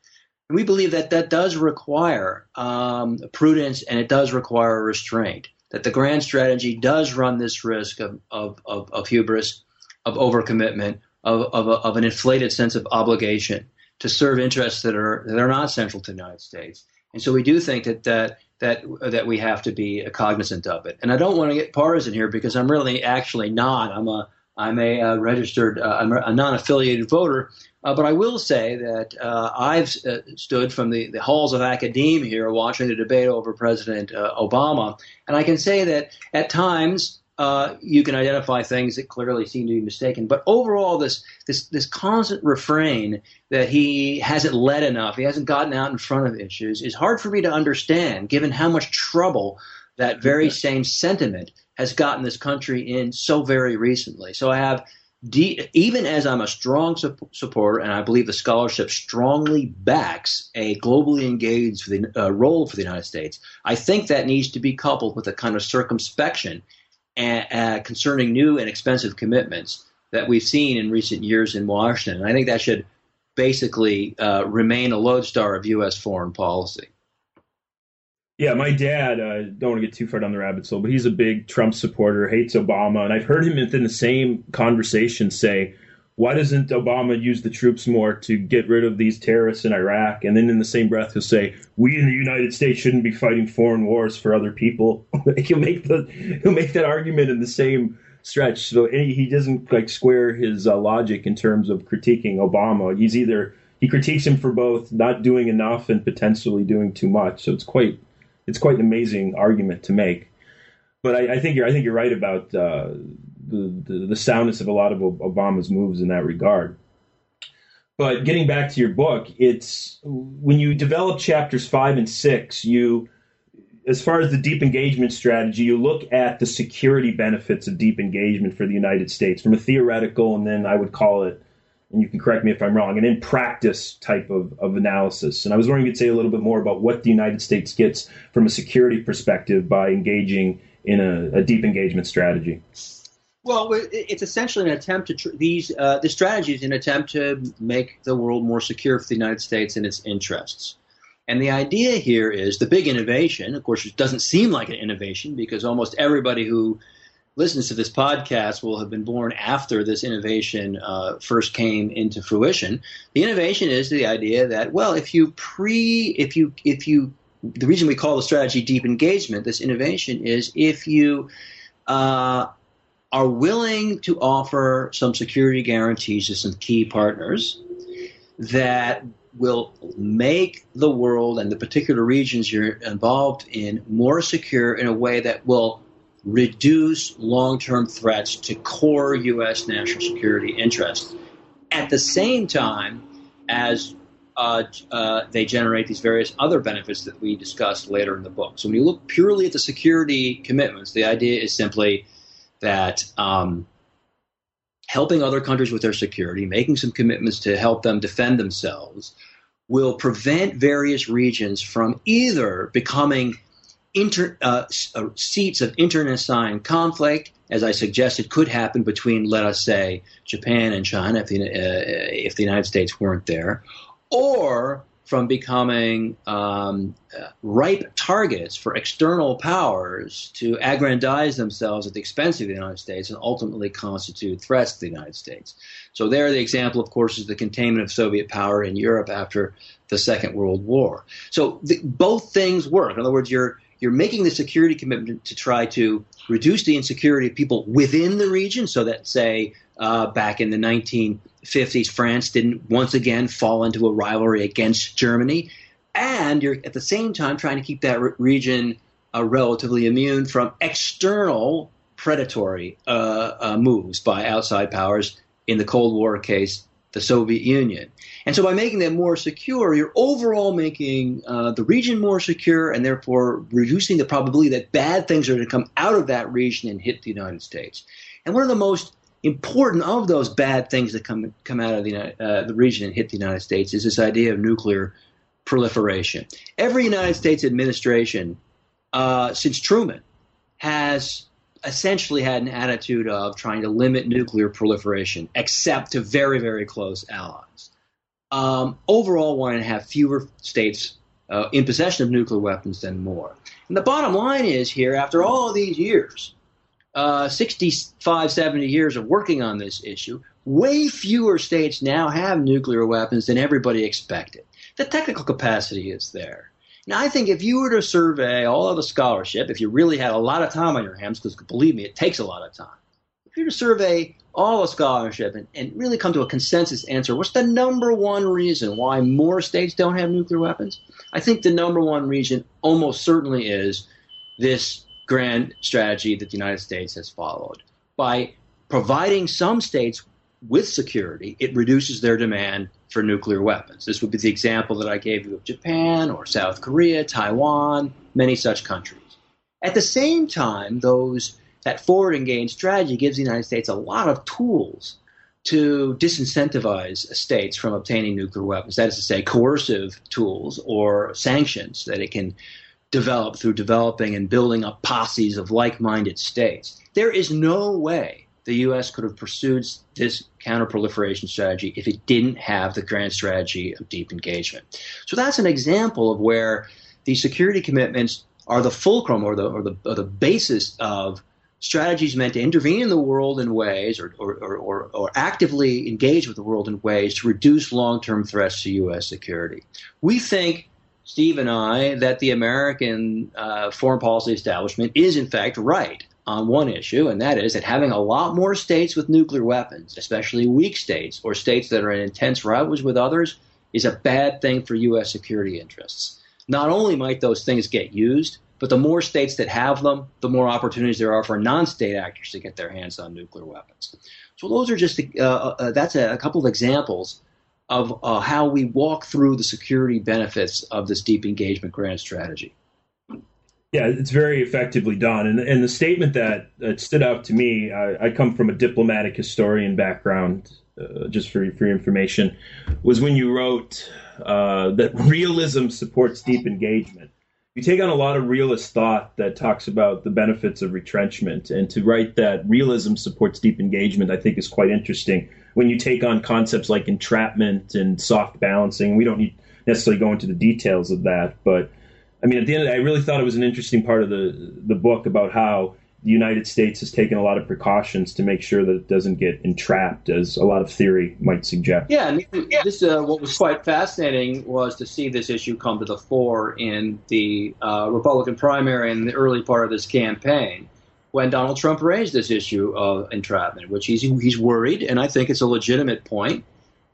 And we believe that that does require um, prudence and it does require restraint that the grand strategy does run this risk of, of, of, of hubris, of overcommitment, of, of, a, of, an inflated sense of obligation to serve interests that are, that are not central to the United States. And so we do think that, that, that, that we have to be cognizant of it. And I don't want to get partisan here because I'm really actually not. I'm a, I'm a, uh, registered, uh, I'm a non-affiliated voter, uh, but I will say that uh, I've uh, stood from the, the halls of academia here watching the debate over President uh, Obama, and I can say that at times uh, you can identify things that clearly seem to be mistaken. But overall, this this this constant refrain that he hasn't led enough, he hasn't gotten out in front of issues, is hard for me to understand, given how much trouble that very same sentiment has gotten this country in so very recently. So I have de- even as I'm a strong su- supporter, and I believe the scholarship strongly backs a globally engaged for the, uh, role for the United States, I think that needs to be coupled with a kind of circumspection uh, concerning new and expensive commitments that we've seen in recent years in Washington. And I think that should basically uh, remain a lodestar of U.S. foreign policy. Yeah, my dad, uh, don't want to get too far down the rabbit hole, but he's a big Trump supporter, hates Obama. And I've heard him within the same conversation say, why doesn't Obama use the troops more to get rid of these terrorists in Iraq? And then in the same breath, he'll say, we in the United States shouldn't be fighting foreign wars for other people. he'll make the he'll make that argument in the same stretch. So he doesn't like square his uh, logic in terms of critiquing Obama. He's either he critiques him for both not doing enough and potentially doing too much. So it's quite it's quite an amazing argument to make. But I, I think you're I think you're right about uh, the, the, the soundness of a lot of Obama's moves in that regard. But getting back to your book, it's when you develop chapters five and six, you as far as the deep engagement strategy, you look at the security benefits of deep engagement for the United States from a theoretical and then I would call it and you can correct me if I'm wrong, an in practice type of, of analysis. And I was wondering if you'd say a little bit more about what the United States gets from a security perspective by engaging in a, a deep engagement strategy. Well, it's essentially an attempt to tr- these uh, the strategy is an attempt to make the world more secure for the United States and its interests. And the idea here is the big innovation. Of course, it doesn't seem like an innovation because almost everybody who listens to this podcast will have been born after this innovation uh, first came into fruition. The innovation is the idea that well, if you pre, if you if you, the reason we call the strategy deep engagement, this innovation is if you uh, are willing to offer some security guarantees to some key partners that will make the world and the particular regions you're involved in more secure in a way that will reduce long term threats to core U.S. national security interests at the same time as uh, uh, they generate these various other benefits that we discussed later in the book. So when you look purely at the security commitments, the idea is simply that um, helping other countries with their security, making some commitments to help them defend themselves, will prevent various regions from either becoming inter, uh, uh, seats of internecine conflict, as I suggested, could happen between, let us say, Japan and China if the, uh, if the United States weren't there, or from becoming um, uh, ripe targets for external powers to aggrandize themselves at the expense of the United States and ultimately constitute threats to the United States. So, there, the example, of course, is the containment of Soviet power in Europe after the Second World War. So, the, both things work. In other words, you're you're making the security commitment to try to reduce the insecurity of people within the region so that, say, uh, back in the 1950s, France didn't once again fall into a rivalry against Germany. and you're at the same time trying to keep that re- region uh, relatively immune from external predatory uh, uh, moves by outside powers. In the Cold War case, the Soviet Union. And so by making them more secure, you're overall making uh, the region more secure and therefore reducing the probability that bad things are going to come out of that region and hit the United States. And one of the most important of those bad things that come come out of the, uh, the region and hit the United States is this idea of nuclear proliferation. Every United States administration uh, since Truman has essentially had an attitude of trying to limit nuclear proliferation, except to very, very close allies. Um, overall, wanting to have fewer states uh, in possession of nuclear weapons than more. And the bottom line is here, after all of these years, uh, 65, 70 years of working on this issue, way fewer states now have nuclear weapons than everybody expected. The technical capacity is there. Now, I think if you were to survey all of the scholarship, if you really had a lot of time on your hands, because believe me, it takes a lot of time, if you were to survey all the scholarship and, and really come to a consensus answer, what's the number one reason why more states don't have nuclear weapons? I think the number one reason almost certainly is this grand strategy that the United States has followed. By providing some states with security, it reduces their demand for nuclear weapons. This would be the example that I gave you of Japan or South Korea, Taiwan, many such countries. At the same time, those that forward engaged strategy gives the United States a lot of tools to disincentivize states from obtaining nuclear weapons. That is to say, coercive tools or sanctions that it can develop through developing and building up posses of like minded states. There is no way the U.S. could have pursued this counterproliferation strategy if it didn't have the grand strategy of deep engagement. So that's an example of where the security commitments are the fulcrum or the, or the, or the basis of strategies meant to intervene in the world in ways or, or, or, or, actively engage with the world in ways to reduce long term threats to U.S. security. We think, Steve and I, that the American uh, foreign policy establishment is in fact right on one issue, and that is that having a lot more states with nuclear weapons, especially weak states or states that are in intense rivals with others, is a bad thing for U.S. security interests. Not only might those things get used, but the more states that have them, the more opportunities there are for non-state actors to get their hands on nuclear weapons. So those are just uh, uh, uh, that's a, a, couple of examples of uh, how we walk through the security benefits of this deep engagement grand strategy. Yeah, it's very effectively done. And, and the statement that uh, stood out to me, I, I, come from a diplomatic historian background, uh, just for, for your information, was when you wrote uh, that realism supports deep engagement. You take on a lot of realist thought that talks about the benefits of retrenchment, and to write that realism supports deep engagement, I think is quite interesting. When you take on concepts like entrapment and soft balancing, we don't need necessarily go into the details of that, but I mean, at the end, of the, I really thought it was an interesting part of the the book about how the United States has taken a lot of precautions to make sure that it doesn't get entrapped, as a lot of theory might suggest. Yeah, and this uh, what was quite fascinating was to see this issue come to the fore in the uh, Republican primary in the early part of this campaign, when Donald Trump raised this issue of entrapment, which he's he's worried, and I think it's a legitimate point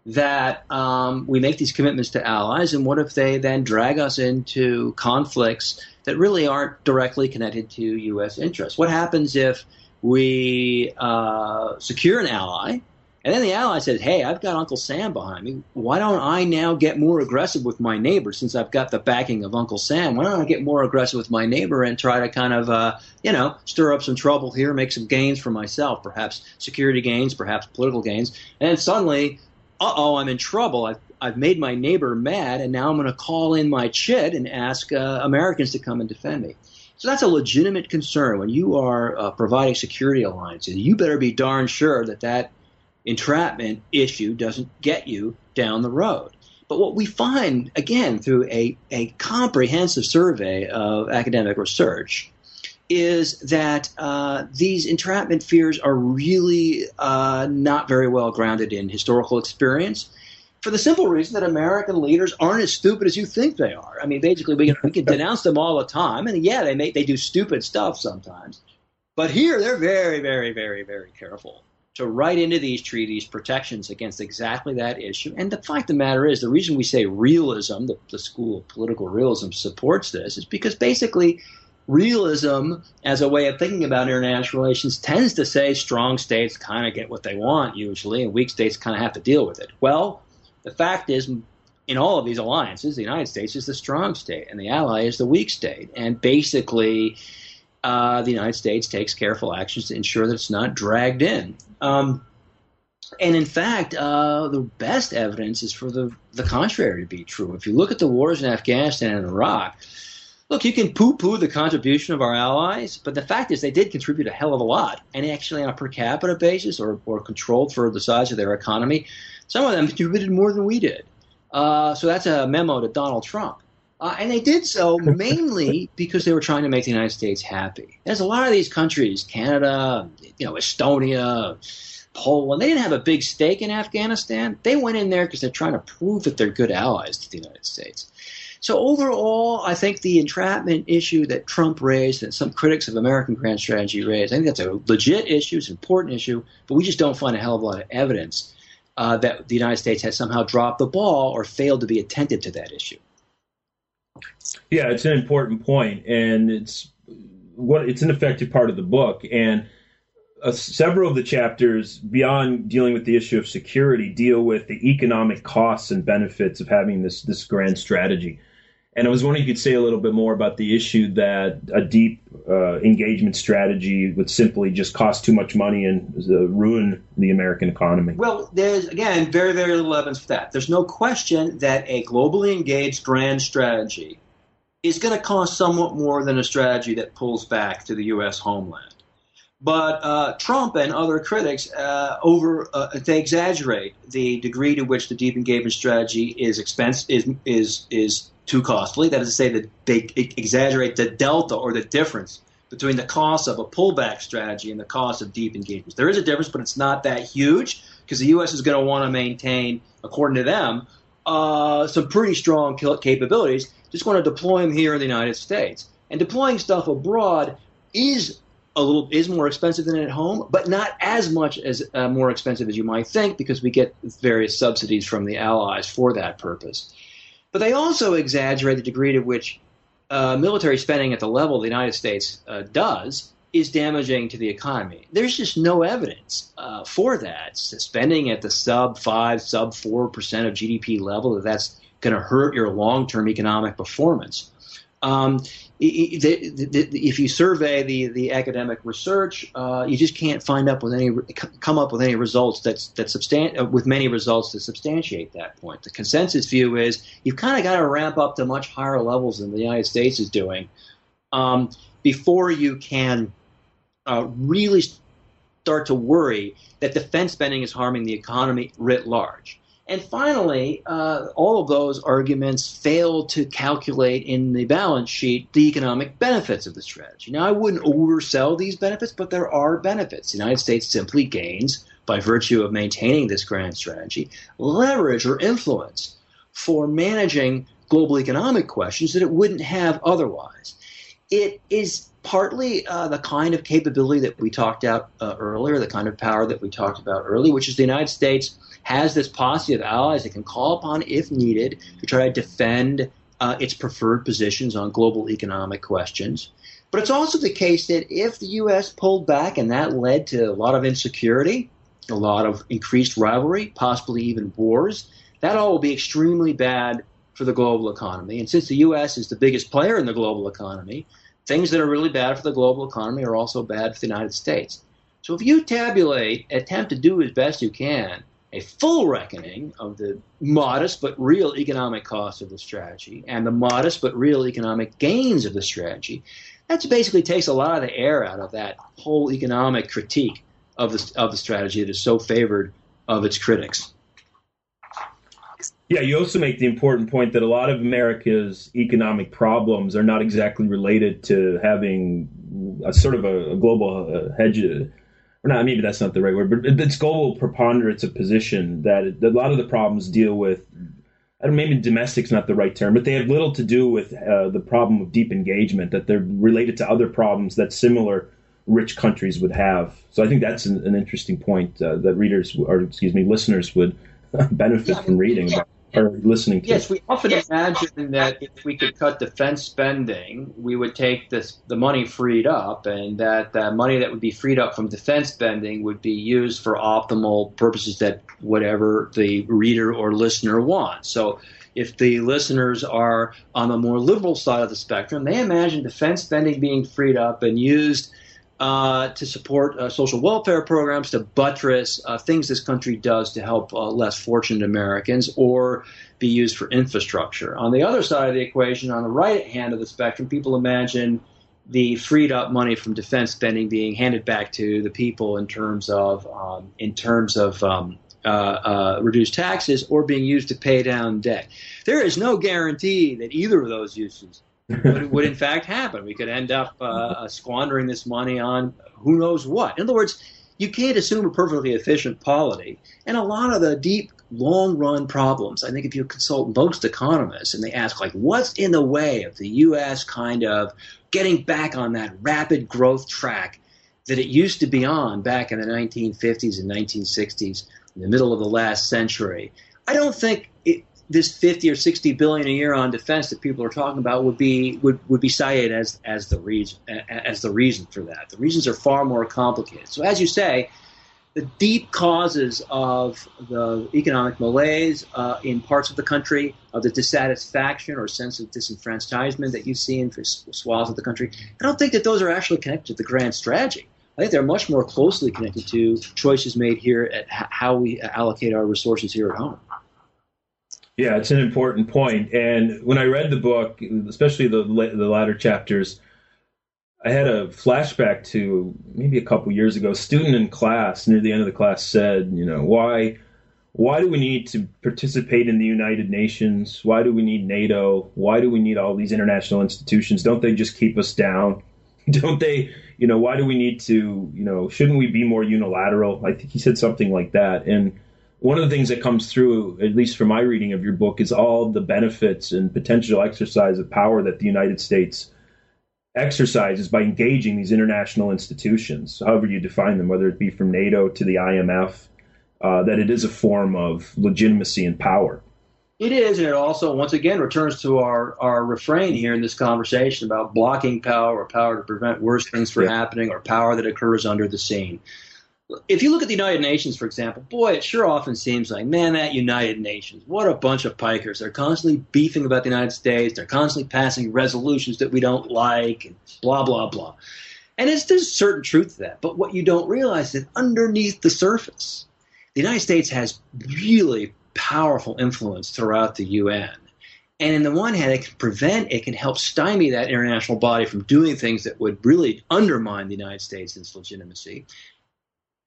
that um, we make these commitments to allies, and what if they then drag us into conflicts that really aren't directly connected to U.S. interests? What happens if we uh, secure an ally, and then the ally says, "Hey, I've got Uncle Sam behind me. Why don't I now get more aggressive with my neighbor since I've got the backing of Uncle Sam? Why don't I get more aggressive with my neighbor and try to kind of, uh, you know, stir up some trouble here, make some gains for myself, perhaps security gains, perhaps political gains, and then suddenly." Uh oh, I'm in trouble. I've, I've made my neighbor mad, and now I'm going to call in my chit and ask uh, Americans to come and defend me. So that's a legitimate concern. When you are uh, providing security alliances, you better be darn sure that that entrapment issue doesn't get you down the road. But what we find, again, through a, a comprehensive survey of academic research, is that uh, these entrapment fears are really uh, not very well grounded in historical experience. For the simple reason that American leaders aren't as stupid as you think they are. I mean, basically, we can, we can denounce them all the time, and yeah, they make they do stupid stuff sometimes. But here, they're very, very, very, very careful to write into these treaties protections against exactly that issue. And the fact of the matter is, the reason we say realism, the, the school of political realism supports this, is because basically realism as a way of thinking about international relations tends to say strong states kind of get what they want usually, and weak states kind of have to deal with it. Well, the fact is, in all of these alliances, the United States is the strong state, and the ally is the weak state. And basically, uh, the United States takes careful actions to ensure that it's not dragged in. Um, and in fact, uh, the best evidence is for the, the contrary to be true. If you look at the wars in Afghanistan and Iraq, look, you can poo poo the contribution of our allies, but the fact is they did contribute a hell of a lot. And actually, on a per capita basis or, or controlled for the size of their economy, some of them contributed more than we did. Uh, so that's a memo to Donald Trump. Uh, and they did so mainly because they were trying to make the United States happy. There's a lot of these countries, Canada, you know, Estonia, Poland, they didn't have a big stake in Afghanistan. They went in there because they're trying to prove that they're good allies to the United States. So overall, I think the entrapment issue that Trump raised and some critics of American grand strategy raised, I think that's a legit issue, it's an important issue, but we just don't find a hell of a lot of evidence uh, that the United States has somehow dropped the ball or failed to be attentive to that issue. Yeah, it's an important point, and it's what it's an effective part of the book. And uh, several of the chapters, beyond dealing with the issue of security, deal with the economic costs and benefits of having this this grand strategy. And I was wondering if you could say a little bit more about the issue that a deep uh, engagement strategy would simply just cost too much money and uh, ruin the American economy. Well, there's, again, very, very little evidence for that. There's no question that a globally engaged grand strategy is going to cost somewhat more than a strategy that pulls back to the U.S. homeland. But uh, Trump and other critics uh, over uh, they exaggerate the degree to which the deep engagement strategy is expense is is is too costly. That is to say, that they exaggerate the delta or the difference between the cost of a pullback strategy and the cost of deep engagements. There is a difference, but it's not that huge because the U.S. is going to want to maintain, according to them, uh, some pretty strong capabilities. Just want to deploy them here in the United States. And deploying stuff abroad is a little is more expensive than at home, but not as much as uh, more expensive as you might think because we get various subsidies from the allies for that purpose. But they also exaggerate the degree to which uh, military spending at the level the United States uh, does is damaging to the economy. There's just no evidence uh, for that. Spending at the sub five, sub four percent of GDP level that that's going to hurt your long term economic performance. Um, if you survey the, the academic research, uh, you just can't find up with any come up with any results that's that substan- uh, with many results to substantiate that point. The consensus view is you've kind of got to ramp up to much higher levels than the United States is doing um, before you can uh, really start to worry that defense spending is harming the economy writ large. And finally, uh, all of those arguments fail to calculate in the balance sheet the economic benefits of the strategy. Now, I wouldn't oversell these benefits, but there are benefits. The United States simply gains, by virtue of maintaining this grand strategy, leverage or influence for managing global economic questions that it wouldn't have otherwise. It is partly uh, the kind of capability that we talked about uh, earlier, the kind of power that we talked about earlier, which is the United States has this posse of allies it can call upon if needed to try to defend uh, its preferred positions on global economic questions. But it's also the case that if the U.S. pulled back and that led to a lot of insecurity, a lot of increased rivalry, possibly even wars, that all will be extremely bad for the global economy. And since the U.S. is the biggest player in the global economy, things that are really bad for the global economy are also bad for the United States. So if you tabulate, attempt to do as best you can a full reckoning of the modest but real economic cost of the strategy and the modest but real economic gains of the strategy, that basically takes a lot of the air out of that whole economic critique of the, of the strategy that is so favored of its critics. Yeah, you also make the important point that a lot of America's economic problems are not exactly related to having a sort of a, global uh, hedge or not maybe that's not the right word, but it's global preponderance of position that a lot of the problems deal with. I don't maybe domestic's not the right term, but they have little to do with uh, the problem of deep engagement. That they're related to other problems that similar rich countries would have. So I think that's an, an interesting point uh, that readers, or excuse me, listeners would benefit yeah, from reading yeah. Or listening to. Yes, we often yes. imagine that if we could cut defense spending, we would take this the money freed up, and that the money that would be freed up from defense spending would be used for optimal purposes that whatever the reader or listener wants. So if the listeners are on the more liberal side of the spectrum, they imagine defense spending being freed up and used uh, to support uh, social welfare programs, to buttress uh, things this country does to help uh, less fortunate Americans, or be used for infrastructure. On the other side of the equation, on the right hand of the spectrum, people imagine the freed up money from defense spending being handed back to the people in terms of um, in terms of um, uh, reduced taxes or being used to pay down debt. There is no guarantee that either of those uses would, would in fact happen. We could end up uh, squandering this money on who knows what. In other words, you can't assume a perfectly efficient polity. And a lot of the deep, long run problems, I think if you consult most economists and they ask, like, what's in the way of the U.S. kind of getting back on that rapid growth track that it used to be on back in the 1950s and 1960s? in the middle of the last century. I don't think this 50 or 60 billion a year on defense that people are talking about would be would, would be cited as as the reason as the reason for that. The reasons are far more complicated. So as you say, the deep causes of the economic malaise uh, in parts of the country, of the dissatisfaction or sense of disenfranchisement that you see in swaths of the country, I don't think that those are actually connected to the grand strategy. I think they're much more closely connected to choices made here at how we allocate our resources here at home. Yeah, it's an important point. And when I read the book, especially the the latter chapters, I had a flashback to maybe a couple years ago. A student in class near the end of the class said, "You know, why why do we need to participate in the United Nations? Why do we need NATO? Why do we need all these international institutions? Don't they just keep us down? Don't they you know, why do we need to, you know, shouldn't we be more unilateral? I think he said something like that. And one of the things that comes through, at least from my reading of your book, is all the benefits and potential exercise of power that the United States exercises by engaging these international institutions, however you define them, whether it be from NATO to the IMF, uh, that it is a form of legitimacy and power. It is, and it also, once again, returns to our, our refrain here in this conversation about blocking power or power to prevent worse things from yeah. happening or power that occurs under the scene. If you look at the United Nations, for example, boy, it sure often seems like, man, that United Nations, what a bunch of pikers. They're constantly beefing about the United States. They're constantly passing resolutions that we don't like, and blah, blah, blah. And it's, there's certain truth to that. But what you don't realize is that underneath the surface, the United States has really powerful influence throughout the UN. And in the one hand, it can prevent, it can help stymie that international body from doing things that would really undermine the United States and its legitimacy.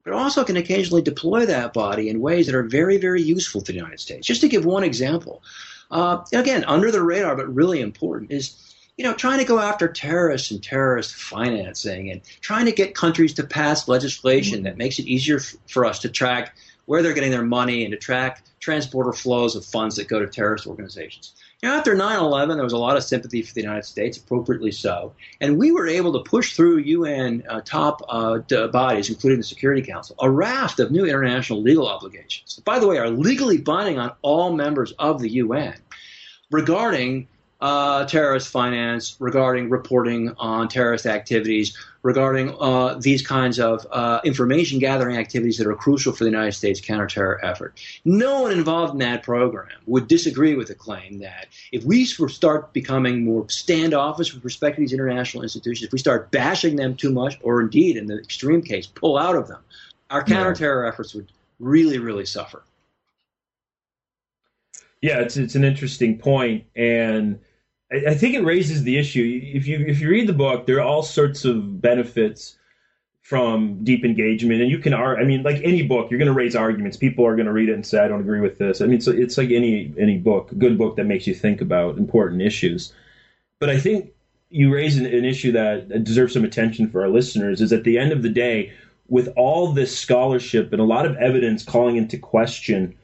But also can occasionally deploy that body in ways that are very, very useful to the United States. Just to give one example, uh, again, under the radar, but really important, is you know, trying to go after terrorists and terrorist financing and trying to get countries to pass legislation that makes it easier f- for us to track where they're getting their money and to track transporter flows of funds that go to terrorist organizations. After 9 11, there was a lot of sympathy for the United States, appropriately so. And we were able to push through UN uh, top uh, bodies, including the Security Council, a raft of new international legal obligations. By the way, are legally binding on all members of the UN regarding uh, terrorist finance, regarding reporting on terrorist activities, regarding uh, these kinds of uh, information gathering activities that are crucial for the United States counterterror effort. No one involved in that program would disagree with the claim that if we start becoming more standoffish with respect to these international institutions, if we start bashing them too much, or indeed, in the extreme case, pull out of them, our counterterror yeah. efforts would really, really suffer. Yeah, it's it's an interesting point, and I, I think it raises the issue. If you if you read the book, there are all sorts of benefits from deep engagement, and you can. I mean, like any book, you're going to raise arguments. People are going to read it and say, "I don't agree with this." I mean, so it's like any any book, a good book that makes you think about important issues. But I think you raise an, an issue that deserves some attention for our listeners. Is at the end of the day, with all this scholarship and a lot of evidence calling into question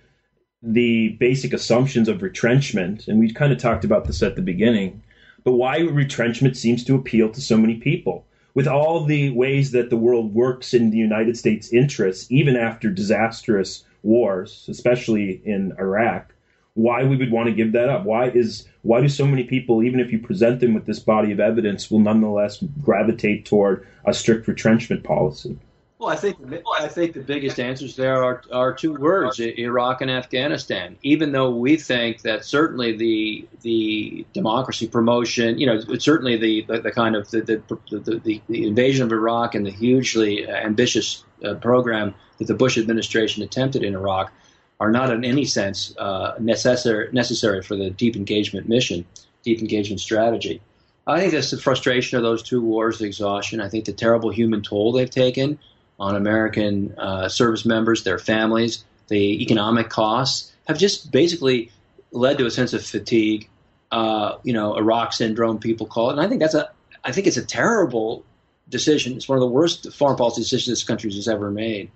the basic assumptions of retrenchment, and we kind of talked about this at the beginning, but why retrenchment seems to appeal to so many people. with all the ways that the world works in the United States' interests, even after disastrous wars, especially in Iraq, why we would want to give that up. Why is why do so many people, even if you present them with this body of evidence, will nonetheless gravitate toward a strict retrenchment policy? Well, I think I think the biggest answers there are are two words: Iraq and Afghanistan. Even though we think that certainly the the democracy promotion, you know, certainly the the, the kind of the the, the the, invasion of Iraq and the hugely ambitious uh, program that the Bush administration attempted in Iraq are not in any sense uh, necessary necessary for the deep engagement mission, deep engagement strategy. I think that's the frustration of those two wars, the exhaustion. I think the terrible human toll they've taken on American uh, service members, their families, the economic costs have just basically led to a sense of fatigue. Uh, you know, Iraq syndrome, people call it, and I think that's a, I think it's a terrible decision. It's one of the worst foreign policy decisions this country has ever made.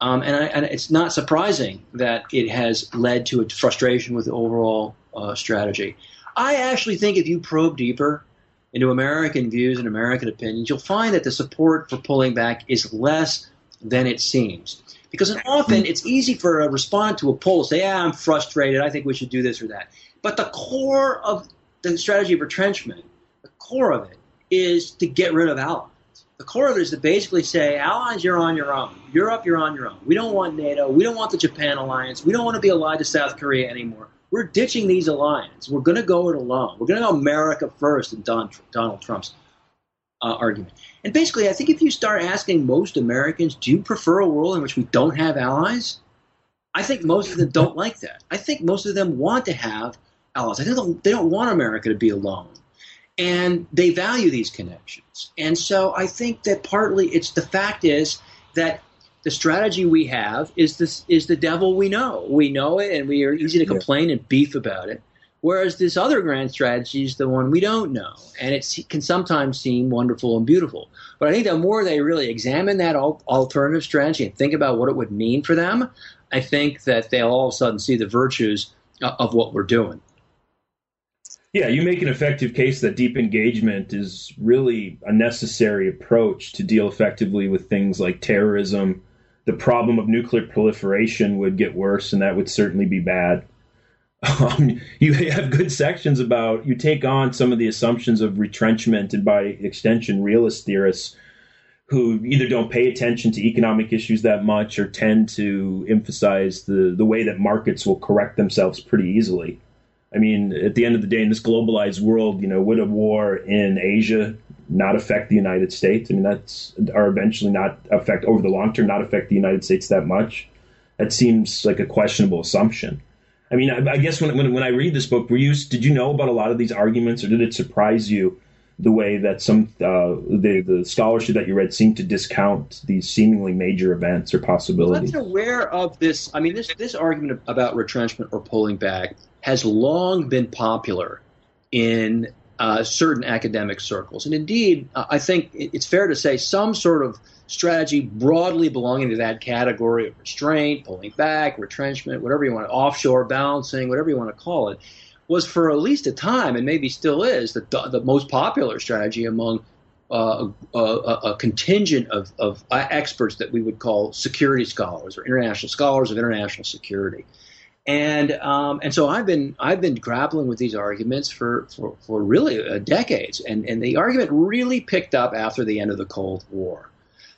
Um, and, I, and, it's not surprising that it has led to a frustration with the overall uh, strategy. I actually think if you probe deeper, into American views and American opinions, you'll find that the support for pulling back is less than it seems. Because often it's easy for a respondent to a poll to say, yeah, I'm frustrated, I think we should do this or that. But the core of the strategy of retrenchment, the core of it, is to get rid of allies. The core of it is to basically say, allies, you're on your own. Europe, you're on your own. We don't want NATO. We don't want the Japan alliance. We don't want to be allied to South Korea anymore. We're ditching these alliances. We're going to go it alone. We're going to go America first in Don, Donald Trump's uh, argument. And basically, I think if you start asking most Americans, do you prefer a world in which we don't have allies? I think most of them don't like that. I think most of them want to have allies. I think they don't want America to be alone. And they value these connections. And so I think that partly it's the fact is that the strategy we have is this is the devil we know. We know it, and we are easy to complain yeah. and beef about it. Whereas this other grand strategy is the one we don't know, and it can sometimes seem wonderful and beautiful. But I think the more they really examine that alternative strategy and think about what it would mean for them, I think that they'll all of a sudden see the virtues of what we're doing. Yeah, you make an effective case that deep engagement is really a necessary approach to deal effectively with things like terrorism, the problem of nuclear proliferation would get worse, and that would certainly be bad. Um, you have good sections about you take on some of the assumptions of retrenchment and by extension realist theorists who either don't pay attention to economic issues that much or tend to emphasize the, the way that markets will correct themselves pretty easily. I mean, at the end of the day, in this globalized world, you know, would a war in Asia not affect the United States. I mean, that's or eventually not affect over the long term, not affect the United States that much. That seems like a questionable assumption. I mean, I, I guess when, when when I read this book, were you did you know about a lot of these arguments, or did it surprise you the way that some uh, the the scholarship that you read seemed to discount these seemingly major events or possibilities? Well, I'm aware of this. I mean, this this argument about retrenchment or pulling back has long been popular in uh, certain academic circles. And indeed, uh, I think it's fair to say some sort of strategy broadly belonging to that category of restraint, pulling back, retrenchment, whatever you want, offshore balancing, whatever you want to call it, was for at least a time, and maybe still is, the, the most popular strategy among uh, a, a, a, contingent of, of experts that we would call security scholars or international scholars of international security. And um, and so I've been I've been grappling with these arguments for for, for really uh, decades, and and the argument really picked up after the end of the Cold War.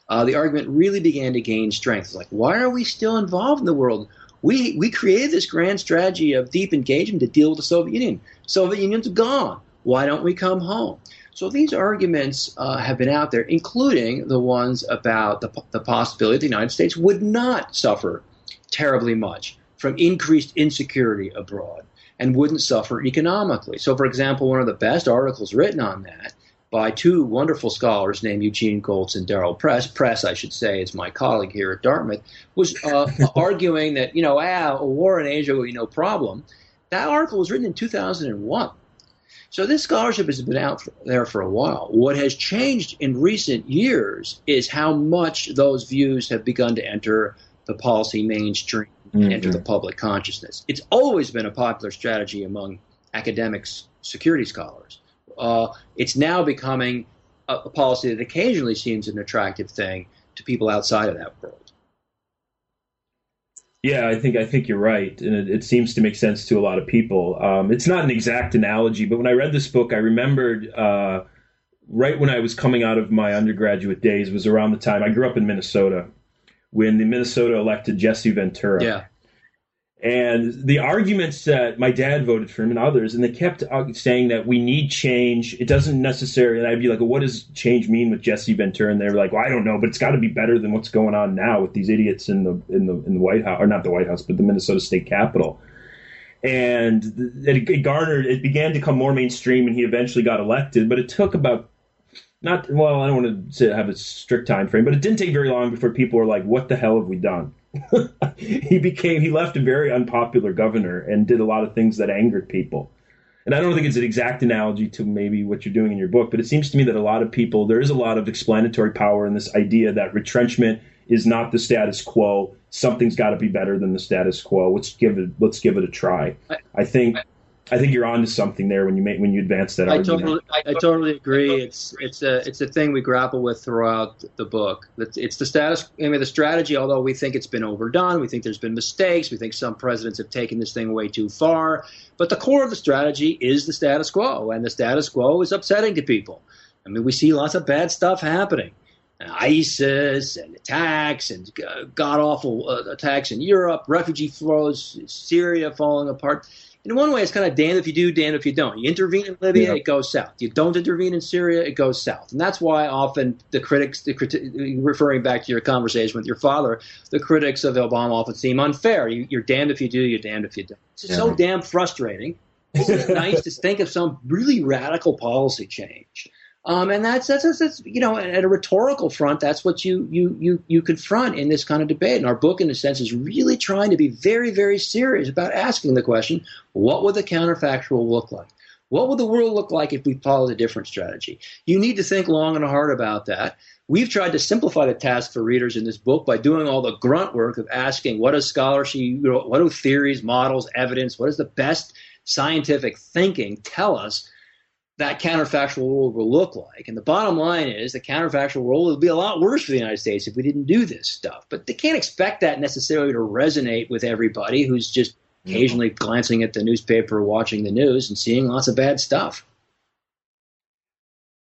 Uh, the argument really began to gain strength. It's like, why are we still involved in the world? We we created this grand strategy of deep engagement to deal with the Soviet Union. Soviet Union's gone. Why don't we come home? So these arguments uh, have been out there, including the ones about the, the possibility the United States would not suffer terribly much from increased insecurity abroad and wouldn't suffer economically. So, for example, one of the best articles written on that by two wonderful scholars named Eugene Gholz and Daryl Press, Press, I should say, is my colleague here at Dartmouth, was uh, arguing that, you know, ah, a war in Asia would be no problem. That article was written in 2001. So this scholarship has been out there for a while. What has changed in recent years is how much those views have begun to enter the policy mainstream mm-hmm. enter the public consciousness. It's always been a popular strategy among academics, security scholars. Uh, it's now becoming a, a policy that occasionally seems an attractive thing to people outside of that world. Yeah, I think I think you're right, and it, it seems to make sense to a lot of people. Um, it's not an exact analogy, but when I read this book, I remembered uh, right when I was coming out of my undergraduate days was around the time I grew up in Minnesota when the Minnesota elected Jesse Ventura. Yeah. And the arguments that my dad voted for him and others, and they kept uh, saying that we need change. It doesn't necessarily, and I'd be like, well, what does change mean with Jesse Ventura? And they were like, well, I don't know, but it's got to be better than what's going on now with these idiots in the in the in the White House, or not the White House, but the Minnesota State Capitol. And it, it garnered, it began to come more mainstream, and he eventually got elected. But it took about not well, I don't want to have a strict time frame, but it didn't take very long before people were like, "What the hell have we done?" he became he left a very unpopular governor and did a lot of things that angered people. And I don't think it's an exact analogy to maybe what you're doing in your book, but it seems to me that a lot of people there is a lot of explanatory power in this idea that retrenchment is not the status quo. Something's got to be better than the status quo. Let's give it let's give it a try. I think I think you're onto something there when you make when you advance that I argument. Totally, I totally agree. It's it's a it's a thing we grapple with throughout the book. It's the status. I mean, the strategy. Although we think it's been overdone, we think there's been mistakes. We think some presidents have taken this thing way too far. But the core of the strategy is the status quo, and the status quo is upsetting to people. I mean, we see lots of bad stuff happening. ISIS and attacks and god awful uh, attacks in Europe, refugee flows, Syria falling apart in one way, it's kind of damned if you do, damned if you don't. You intervene in Libya, yeah. it goes south. You don't intervene in Syria, it goes south. And that's why often the critics, the criti- referring back to your conversation with your father, the critics of Obama often seem unfair. You, are damned if you do, you're damned if you don't. It's yeah. so damn frustrating. It's nice to think of some really radical policy change um, and that's, that's, that's, that's, you know, at a rhetorical front, that's what you, you, you, you confront in this kind of debate. And our book, in a sense, is really trying to be very, very serious about asking the question, what would the counterfactual look like? What would the world look like if we followed a different strategy? You need to think long and hard about that. We've tried to simplify the task for readers in this book by doing all the grunt work of asking what does scholarship, what do theories, models, evidence, what does the best scientific thinking tell us that counterfactual world will look like. And the bottom line is the counterfactual world will be a lot worse for the United States if we didn't do this stuff. But they can't expect that necessarily to resonate with everybody who's just occasionally glancing at the newspaper, watching the news, and seeing lots of bad stuff.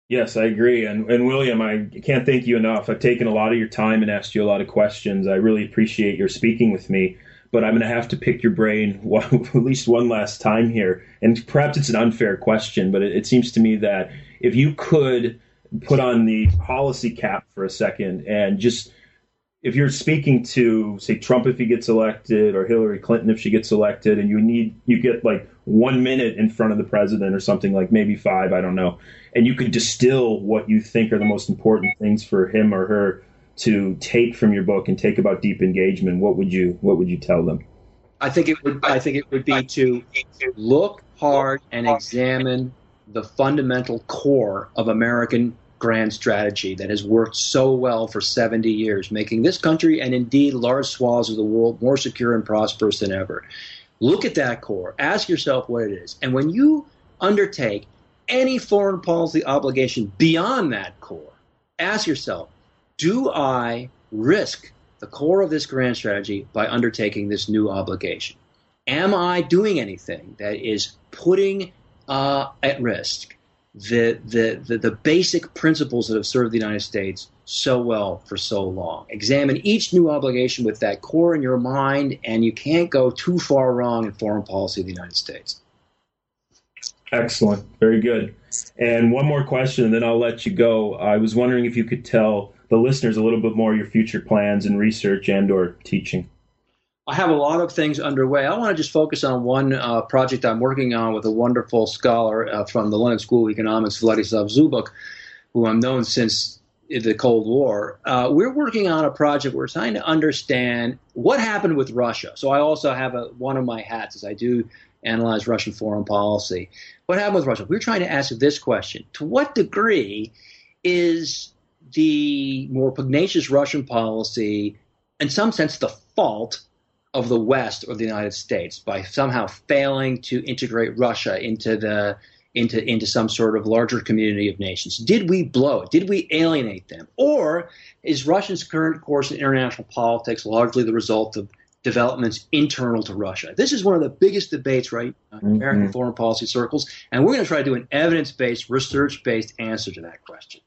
Yes, I agree. And, and William, I can't thank you enough. I've taken a lot of your time and asked you a lot of questions. I really appreciate your speaking with me but I'm going to have to pick your brain one, at least one last time here. And perhaps it's an unfair question, but it, it seems to me that if you could put on the policy cap for a second and just if you're speaking to say Trump if he gets elected or Hillary Clinton if she gets elected and you need you get like 1 minute in front of the president or something like maybe 5 I don't know and you could distill what you think are the most important things for him or her to take from your book and take about deep engagement, what would you what would you tell them? I think it would I think it would be to look hard and examine the fundamental core of American grand strategy that has worked so well for 70 years, making this country and indeed large swaths of the world more secure and prosperous than ever. Look at that core, ask yourself what it is. And when you undertake any foreign policy obligation beyond that core, ask yourself, do I risk the core of this grand strategy by undertaking this new obligation? Am I doing anything that is putting uh, at risk the, the, the, the basic principles that have served the United States so well for so long? Examine each new obligation with that core in your mind, and you can't go too far wrong in foreign policy of the United States. Excellent. Very good. And one more question, and then I'll let you go. I was wondering if you could tell the listeners a little bit more your future plans and research and or teaching. I have a lot of things underway. I want to just focus on one uh, project I'm working on with a wonderful scholar uh, from the London School of Economics, Vladislav Zubok, who I've known since the Cold War. Uh, we're working on a project. Where we're trying to understand what happened with Russia. So I also have a, one of my hats as I do analyze Russian foreign policy. What happened with Russia? We're trying to ask this question: To what degree is the more pugnacious Russian policy, in some sense, the fault of the West or the United States by somehow failing to integrate Russia into the into into some sort of larger community of nations? Did we blow it? Did we alienate them? Or is Russia's current course in international politics largely the result of developments internal to Russia? This is one of the biggest debates right in mm-hmm. American foreign policy circles, and we're going to try to do an evidence-based, research-based answer to that question.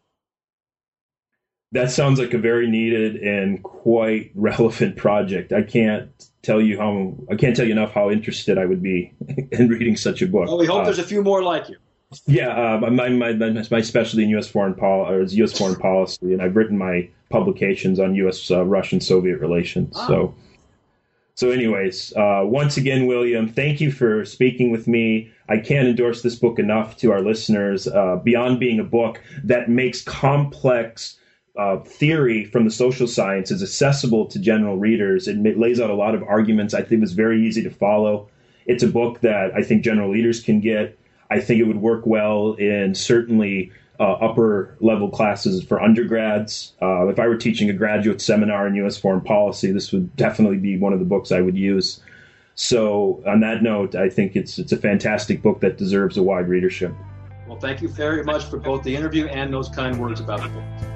That sounds like a very needed and quite relevant project. I can't tell you how I can't tell you enough how interested I would be in reading such a book. Well, we hope uh, there's a few more like you. Yeah, uh, my, my, my specialty in U.S. foreign policy is U.S. foreign policy, and I've written my publications on U.S. Uh, Russian Soviet relations. Ah. So, so anyways, uh, once again, William, thank you for speaking with me. I can't endorse this book enough to our listeners. Uh, beyond being a book that makes complex uh, theory from the social sciences is accessible to general readers. It lays out a lot of arguments. I think it's very easy to follow. It's a book that I think general readers can get. I think it would work well in certainly uh, upper level classes for undergrads. Uh, if I were teaching a graduate seminar in U.S. foreign policy, this would definitely be one of the books I would use. So, on that note, I think it's it's a fantastic book that deserves a wide readership. Well, thank you very much for both the interview and those kind words about the book.